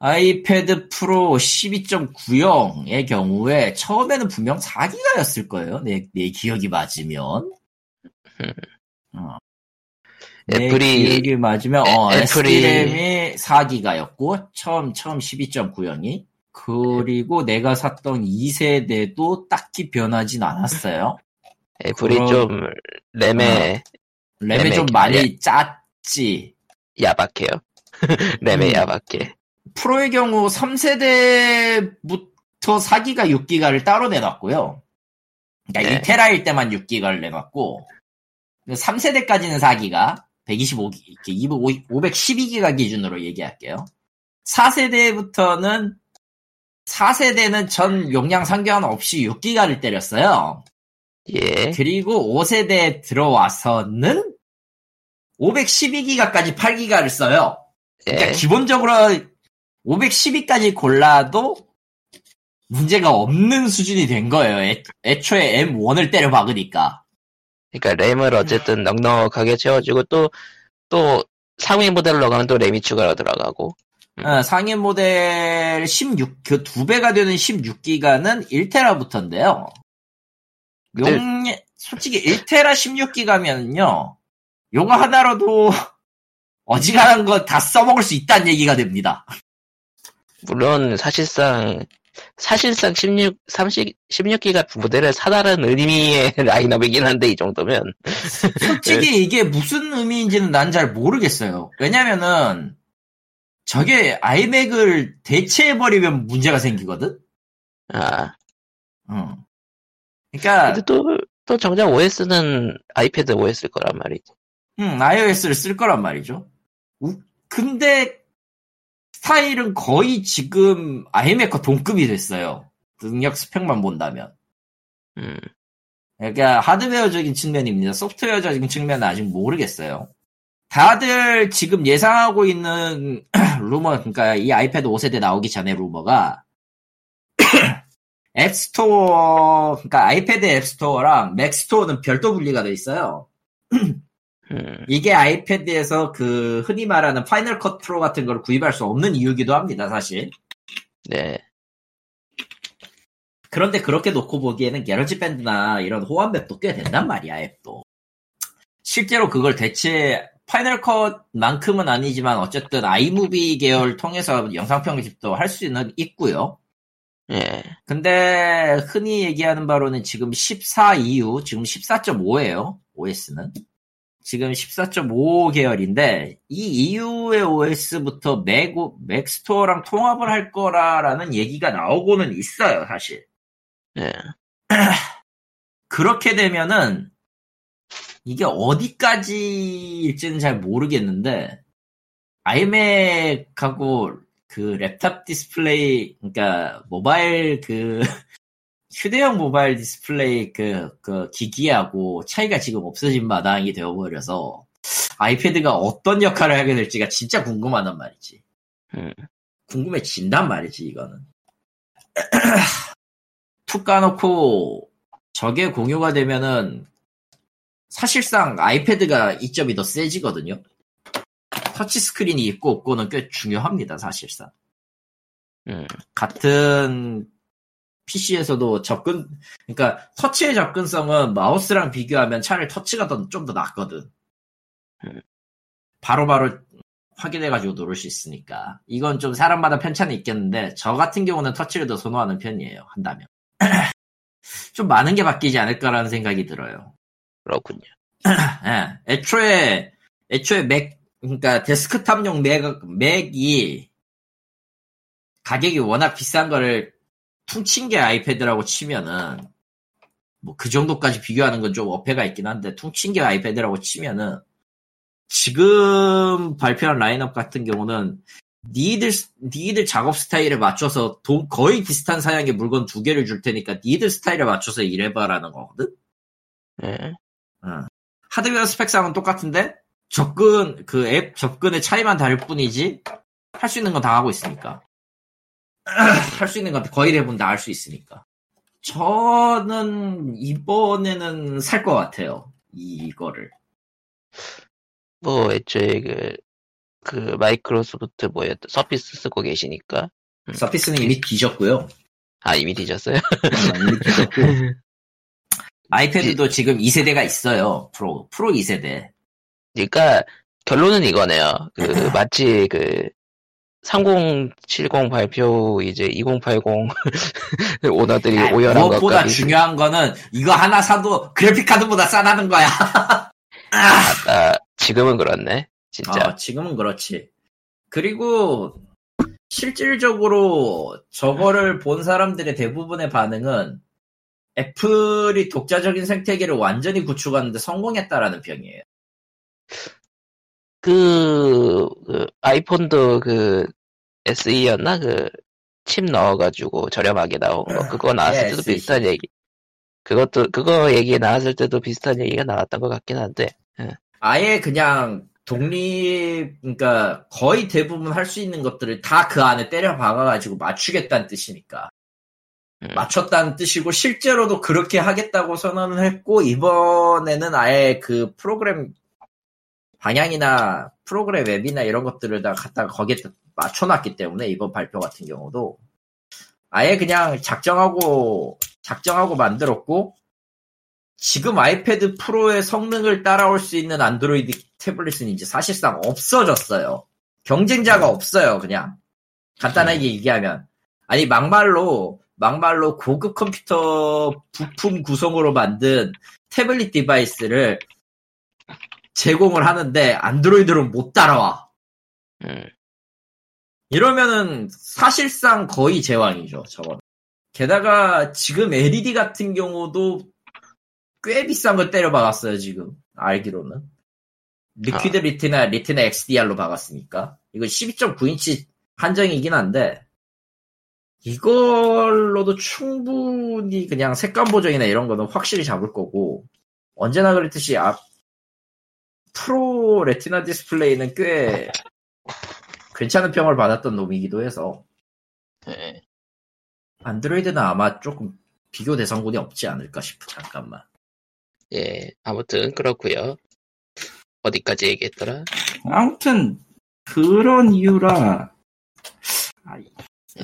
아이패드 프로 12.90의 경우에 처음에는 분명 4기가였을 거예요. 내, 내 기억이 맞으면. (laughs) 어. 내 애플이- 기억이 맞으면 어, 애- 애플이- SD램이 4기가였고 처음 처음 12.90이 그리고 내가 샀던 2세대도 딱히 변하진 않았어요. 애플이 그럼- 좀 램에 램이 램의 좀 많이 짰지. 야박해요. (laughs) 램에 음. 야박해. 프로의 경우 3세대부터 4기가 6기가를 따로 내놨고요. 그러니까 네. 1테라일 때만 6기가를 내놨고 3세대까지는 4기가 125기, 512기가 기준으로 얘기할게요. 4세대부터는 4세대는 전 용량 상관 없이 6기가를 때렸어요. 예. 그리고 5세대에 들어와서는 512기가까지 8기가를 써요. 그러니까 예. 기본적으로 512까지 골라도 문제가 없는 수준이 된 거예요. 애, 애초에 M1을 때려 박으니까. 그러니까 램을 어쨌든 넉넉하게 채워주고 또, 또 상위 모델로 가면 또 램이 추가로 들어가고. 음. 어, 상위 모델 16, 그 두 배가 되는 16기가는 1테라부터인데요. 네. 용, 솔직히 1테라 16기가면요. 요거 하나로도 (laughs) 어지간한 거 다 써먹을 수 있다는 얘기가 됩니다. 물론 사실상 사실상 16, 30, 16기가 모델을 사다른 의미의 (laughs) 라인업이긴 한데, 이 정도면. 솔직히 이게 무슨 의미인지는 난 잘 모르겠어요. 왜냐면은 저게 아이맥을 대체해버리면 문제가 생기거든? 아, 어. 그러니까 근데 또, 또 정작 OS는 아이패드 OS일 거란 말이지. 음, iOS를 쓸 거란 말이죠. 우- 근데 스타일은 거의 지금 아이맥과 동급이 됐어요. 능력 스펙만 본다면. 음, 그러니까 하드웨어적인 측면입니다. 소프트웨어적인 측면은 아직 모르겠어요. 다들 지금 예상하고 있는 (clears throat) 루머, 그러니까 이 아이패드 5세대 나오기 전에 루머가 (clears throat) 앱스토어, 그러니까 아이패드 앱스토어랑 맥스토어는 별도 분리가 돼 있어요. (clears throat) 음, 이게 iPad에서 그 흔히 말하는 Final Cut Pro 같은 걸 구입할 수 없는 이유기도 합니다, 사실. 네. 그런데 그렇게 놓고 보기에는 GarageBand나 이런 호환 앱도 꽤 된단 말이야, 앱도. 실제로 그걸 대체 Final Cut만큼은 아니지만 어쨌든 iMovie 계열 통해서 영상 편집도 할 수는 있고요. 예. 근데 흔히 얘기하는 바로는 지금 14 이후 지금 14.5예요. OS는. 지금 14.5 계열인데 이 이후의 OS부터 맥, 맥 스토어랑 통합을 할 거라라는 얘기가 나오고는 있어요, 사실. 예. (clears throat) 그렇게 되면은 이게 어디까지일지는 잘 모르겠는데 iMac하고 그 랩탑 디스플레이 그러니까 모바일 그 (laughs) 휴대용 모바일 디스플레이 그, 그 기기하고 차이가 지금 없어진 마당이 되어버려서 iPad가 어떤 역할을 하게 될지가 진짜 궁금하단 말이지. 음. 궁금해진단 말이지 이거는. (clears throat) 툭 까놓고 저게 공유가 되면은 사실상 아이패드가 이점이 더 세지거든요. 터치 스크린이 있고 없고는 꽤 중요합니다, 사실상. 음. 같은 PC에서도 접근, 그러니까 터치의 접근성은 마우스랑 비교하면 차라리 터치가 좀 더 낫거든. 음. 바로 바로 확인해가지고 누를 수 있으니까. 이건 좀 사람마다 편차는 있겠는데, 저 같은 경우는 터치를 더 선호하는 편이에요, 한다면. (clears throat) 좀 많은 게 바뀌지 않을까라는 생각이 들어요. 그렇군요. (clears throat) 예, 애초에, 애초에 맥, 그러니까 데스크탑용 맥, 맥이 가격이 워낙 비싼 거를 퉁친 게 아이패드라고 치면은, 뭐 그 정도까지 비교하는 건 좀 어폐가 있긴 한데, 퉁친 게 아이패드라고 치면은, 지금 발표한 라인업 같은 경우는, 니들, 니들 작업 스타일에 맞춰서 돈- 거의 비슷한 사양의 물건 두 개를 줄 테니까 니들 스타일에 맞춰서 일해봐라는 거거든? 예. 어. 하드웨어 스펙상은 똑같은데 접근 그 앱 접근의 차이만 다를 뿐이지 할 수 있는 건 다 하고 있으니까 (clears throat) 할 수 있는 건 거의 대부분 다 할 수 있으니까 저는 이번에는 살 것 같아요 이거를 뭐, 애초에 그, 그, 마이크로소프트 뭐였다, 서피스 쓰고 계시니까. 서피스는 이미 뒤졌고요 아, 이미 뒤졌어요? (laughs) 어, 이미 뒤졌고 (laughs) 아이패드도 지금 2세대가 있어요 프로 프로 2세대 그러니까, 결론은 이거네요. 그, (clears throat) 마치 그, 3070 발표, 이제 2080 (laughs) 오너들이 아, 오열한 무엇보다 것까지. 중요한 거는 이거 하나 사도 그래픽카드보다 싸다는 거야 (laughs) 아, 지금은 그렇네. 진짜. 어, 지금은 그렇지. 그리고 실질적으로 저거를 본 사람들의 대부분의 반응은 애플이 독자적인 생태계를 완전히 구축하는데 성공했다라는 평이에요. 그, 그 아이폰도 그 SE였나 그 칩 넣어가지고 저렴하게 나온 거 그거 나왔을 예, 때도 SE. 비슷한 얘기. 그것도 그거 얘기 나왔을 때도 비슷한 얘기가 나왔던 것 같긴 한데. 아예 그냥 독립, 그러니까 거의 대부분 할 수 있는 것들을 다 그 안에 때려 박아가지고 맞추겠다는 뜻이니까. 음. 맞췄다는 뜻이고 실제로도 그렇게 하겠다고 선언을 했고 이번에는 아예 그 프로그램 방향이나 프로그램 앱이나 이런 것들을 다 갖다가 거기에 맞춰놨기 때문에 이번 발표 같은 경우도 아예 그냥 작정하고 작정하고 만들었고 지금 iPad Pro의 성능을 따라올 수 있는 안드로이드 태블릿은 이제 사실상 없어졌어요. 경쟁자가 없어요, 그냥. 간단하게 얘기하면. 아니 막말로 막말로 고급 컴퓨터 부품 구성으로 만든 태블릿 device를 제공을 하는데 Android는 못 따라와. 음, 이러면은 사실상 거의 제왕이죠, 저건. 게다가 지금 LED 같은 경우도 꽤 비싼 걸 때려 박았어요, 지금. 알기로는. Liquid 아. Retina, Retina XDR로 박았으니까. 이거 12.9인치 한정이긴 한데, 이걸로도 충분히 그냥 색감 보정이나 이런 거는 확실히 잡을 거고, 언제나 그랬듯이 앞, Pro Retina 디스플레이는 꽤 괜찮은 평을 받았던 놈이기도 해서, 예. 안드로이드는 아마 조금 비교 대상군이 없지 않을까 싶어, 잠깐만. 예, 아무튼 그렇고요 어디까지 얘기했더라? 아무튼, 그런 이유라, 아,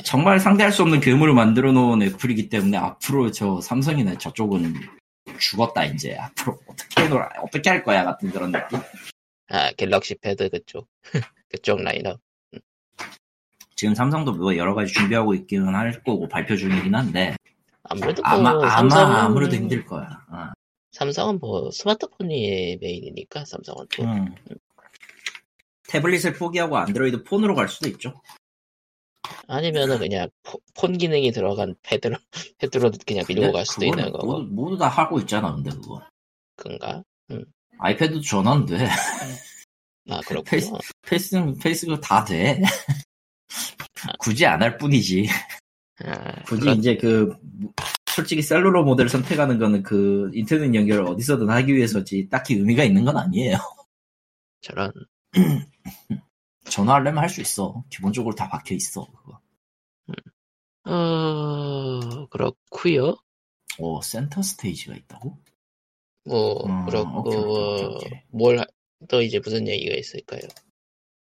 정말 상대할 수 없는 괴물을 만들어 놓은 애플이기 때문에 앞으로 저 삼성이나 저쪽은 죽었다, 이제. 앞으로 어떻게 놀아, 어떻게 할 거야, 같은 그런 느낌? 아, 갤럭시 패드 그쪽. (laughs) 그쪽 라인업. 지금 삼성도 뭐 여러 가지 준비하고 있기는 할 거고 발표 중이긴 한데, 아무래도 아마, 뭐 아마, 삼성은- 아무래도 힘들 거야. 어. 삼성은 뭐 스마트폰이 메인이니까 삼성은 또 음. 태블릿을 포기하고 안드로이드 폰으로 갈 수도 있죠. 아니면은 그냥 포- 폰 기능이 들어간 패드로 (laughs) 패드로 그냥 밀고 갈 수도 있는 거고 모두, 모두 다 하고 있잖아, 근데 그거. 그런가? 아이패드도 전화 돼. 아 그렇군요. 페이스- 페이스, 페이스가 다 돼. 굳이 안 할 뿐이지. 아, 굳이 그렇- 이제 그, 솔직히 cellular 모델을 선택하는 거는 그 인터넷 연결을 어디서든 하기 위해서지 딱히 의미가 있는 건 아니에요. 저런 (clears throat) 전화하려면 할 수 있어. 기본적으로 다 박혀 있어. 그거. 어 그렇고요. 오, 센터 스테이지가 있다고? 뭐 음, 그렇고 오케이, 오케이, 오케이. 뭘 또 이제 무슨 얘기가 있을까요?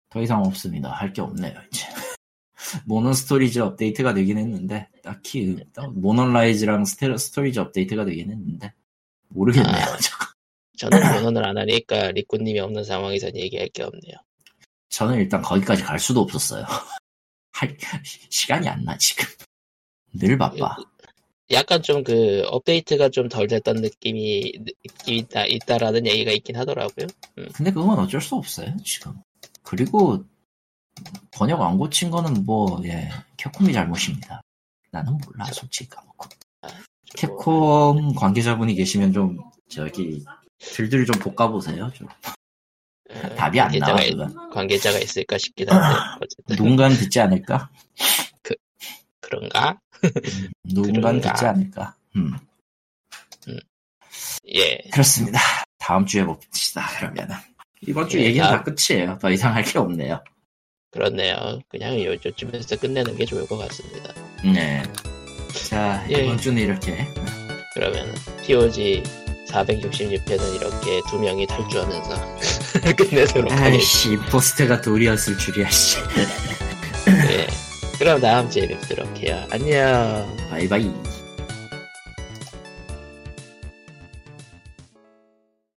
더 이상 없습니다. 할 게 없네요, 이제. (laughs) 모논 스토리지 업데이트가 되긴 했는데, 딱히, 의- 모논라이즈랑 스테, 스토리지 업데이트가 되긴 했는데, 모르겠네요, 아. 저거. 저는 변호를 안 하니까 리꾸님이 없는 상황에선 얘기할 게 없네요. 저는 일단 거기까지 갈 수도 없었어요. (laughs) 할, 시간이 안 나, 지금. 늘 바빠. 약간 좀 그 업데이트가 좀 덜 됐던 느낌이 느낌이 있다, 있다라는 얘기가 있긴 하더라고요. 근데 그건 어쩔 수 없어요, 지금. 그리고, 번역 안 고친 거는 뭐, 예, 캡콤이 잘못입니다. 나는 몰라, 솔직히 까먹고. 좀 뭐, 캡콤 관계자분이 계시면 좀, 저기, 들들 좀 볶아보세요, 좀. 어, 답이 안 나와, 그건. 관계자가 있을까 싶긴 한데 (laughs) 어쨌든 누군가는 듣지 않을까? 그런가? 누군가는 그런가? 듣지 않을까? 음, 예. 그렇습니다. 다음 주에 봅시다, 그러면은. 이번 주 예, 얘기는 다음- 다 끝이에요. 더 이상 할 게 없네요. 그렇네요. 그냥 요, 요쯤에서 끝내는 게 좋을 것 같습니다. 네. 자, 예. 이번 주는 이렇게. 그러면 POG 466회는 이렇게 두 명이 탈주하면서 (laughs) 끝내도록 하겠습니다. 아이씨, 포스트가 둘이었을 줄이야, 씨. 예. 그럼 다음 주에 뵙도록 해요. 안녕. 바이바이.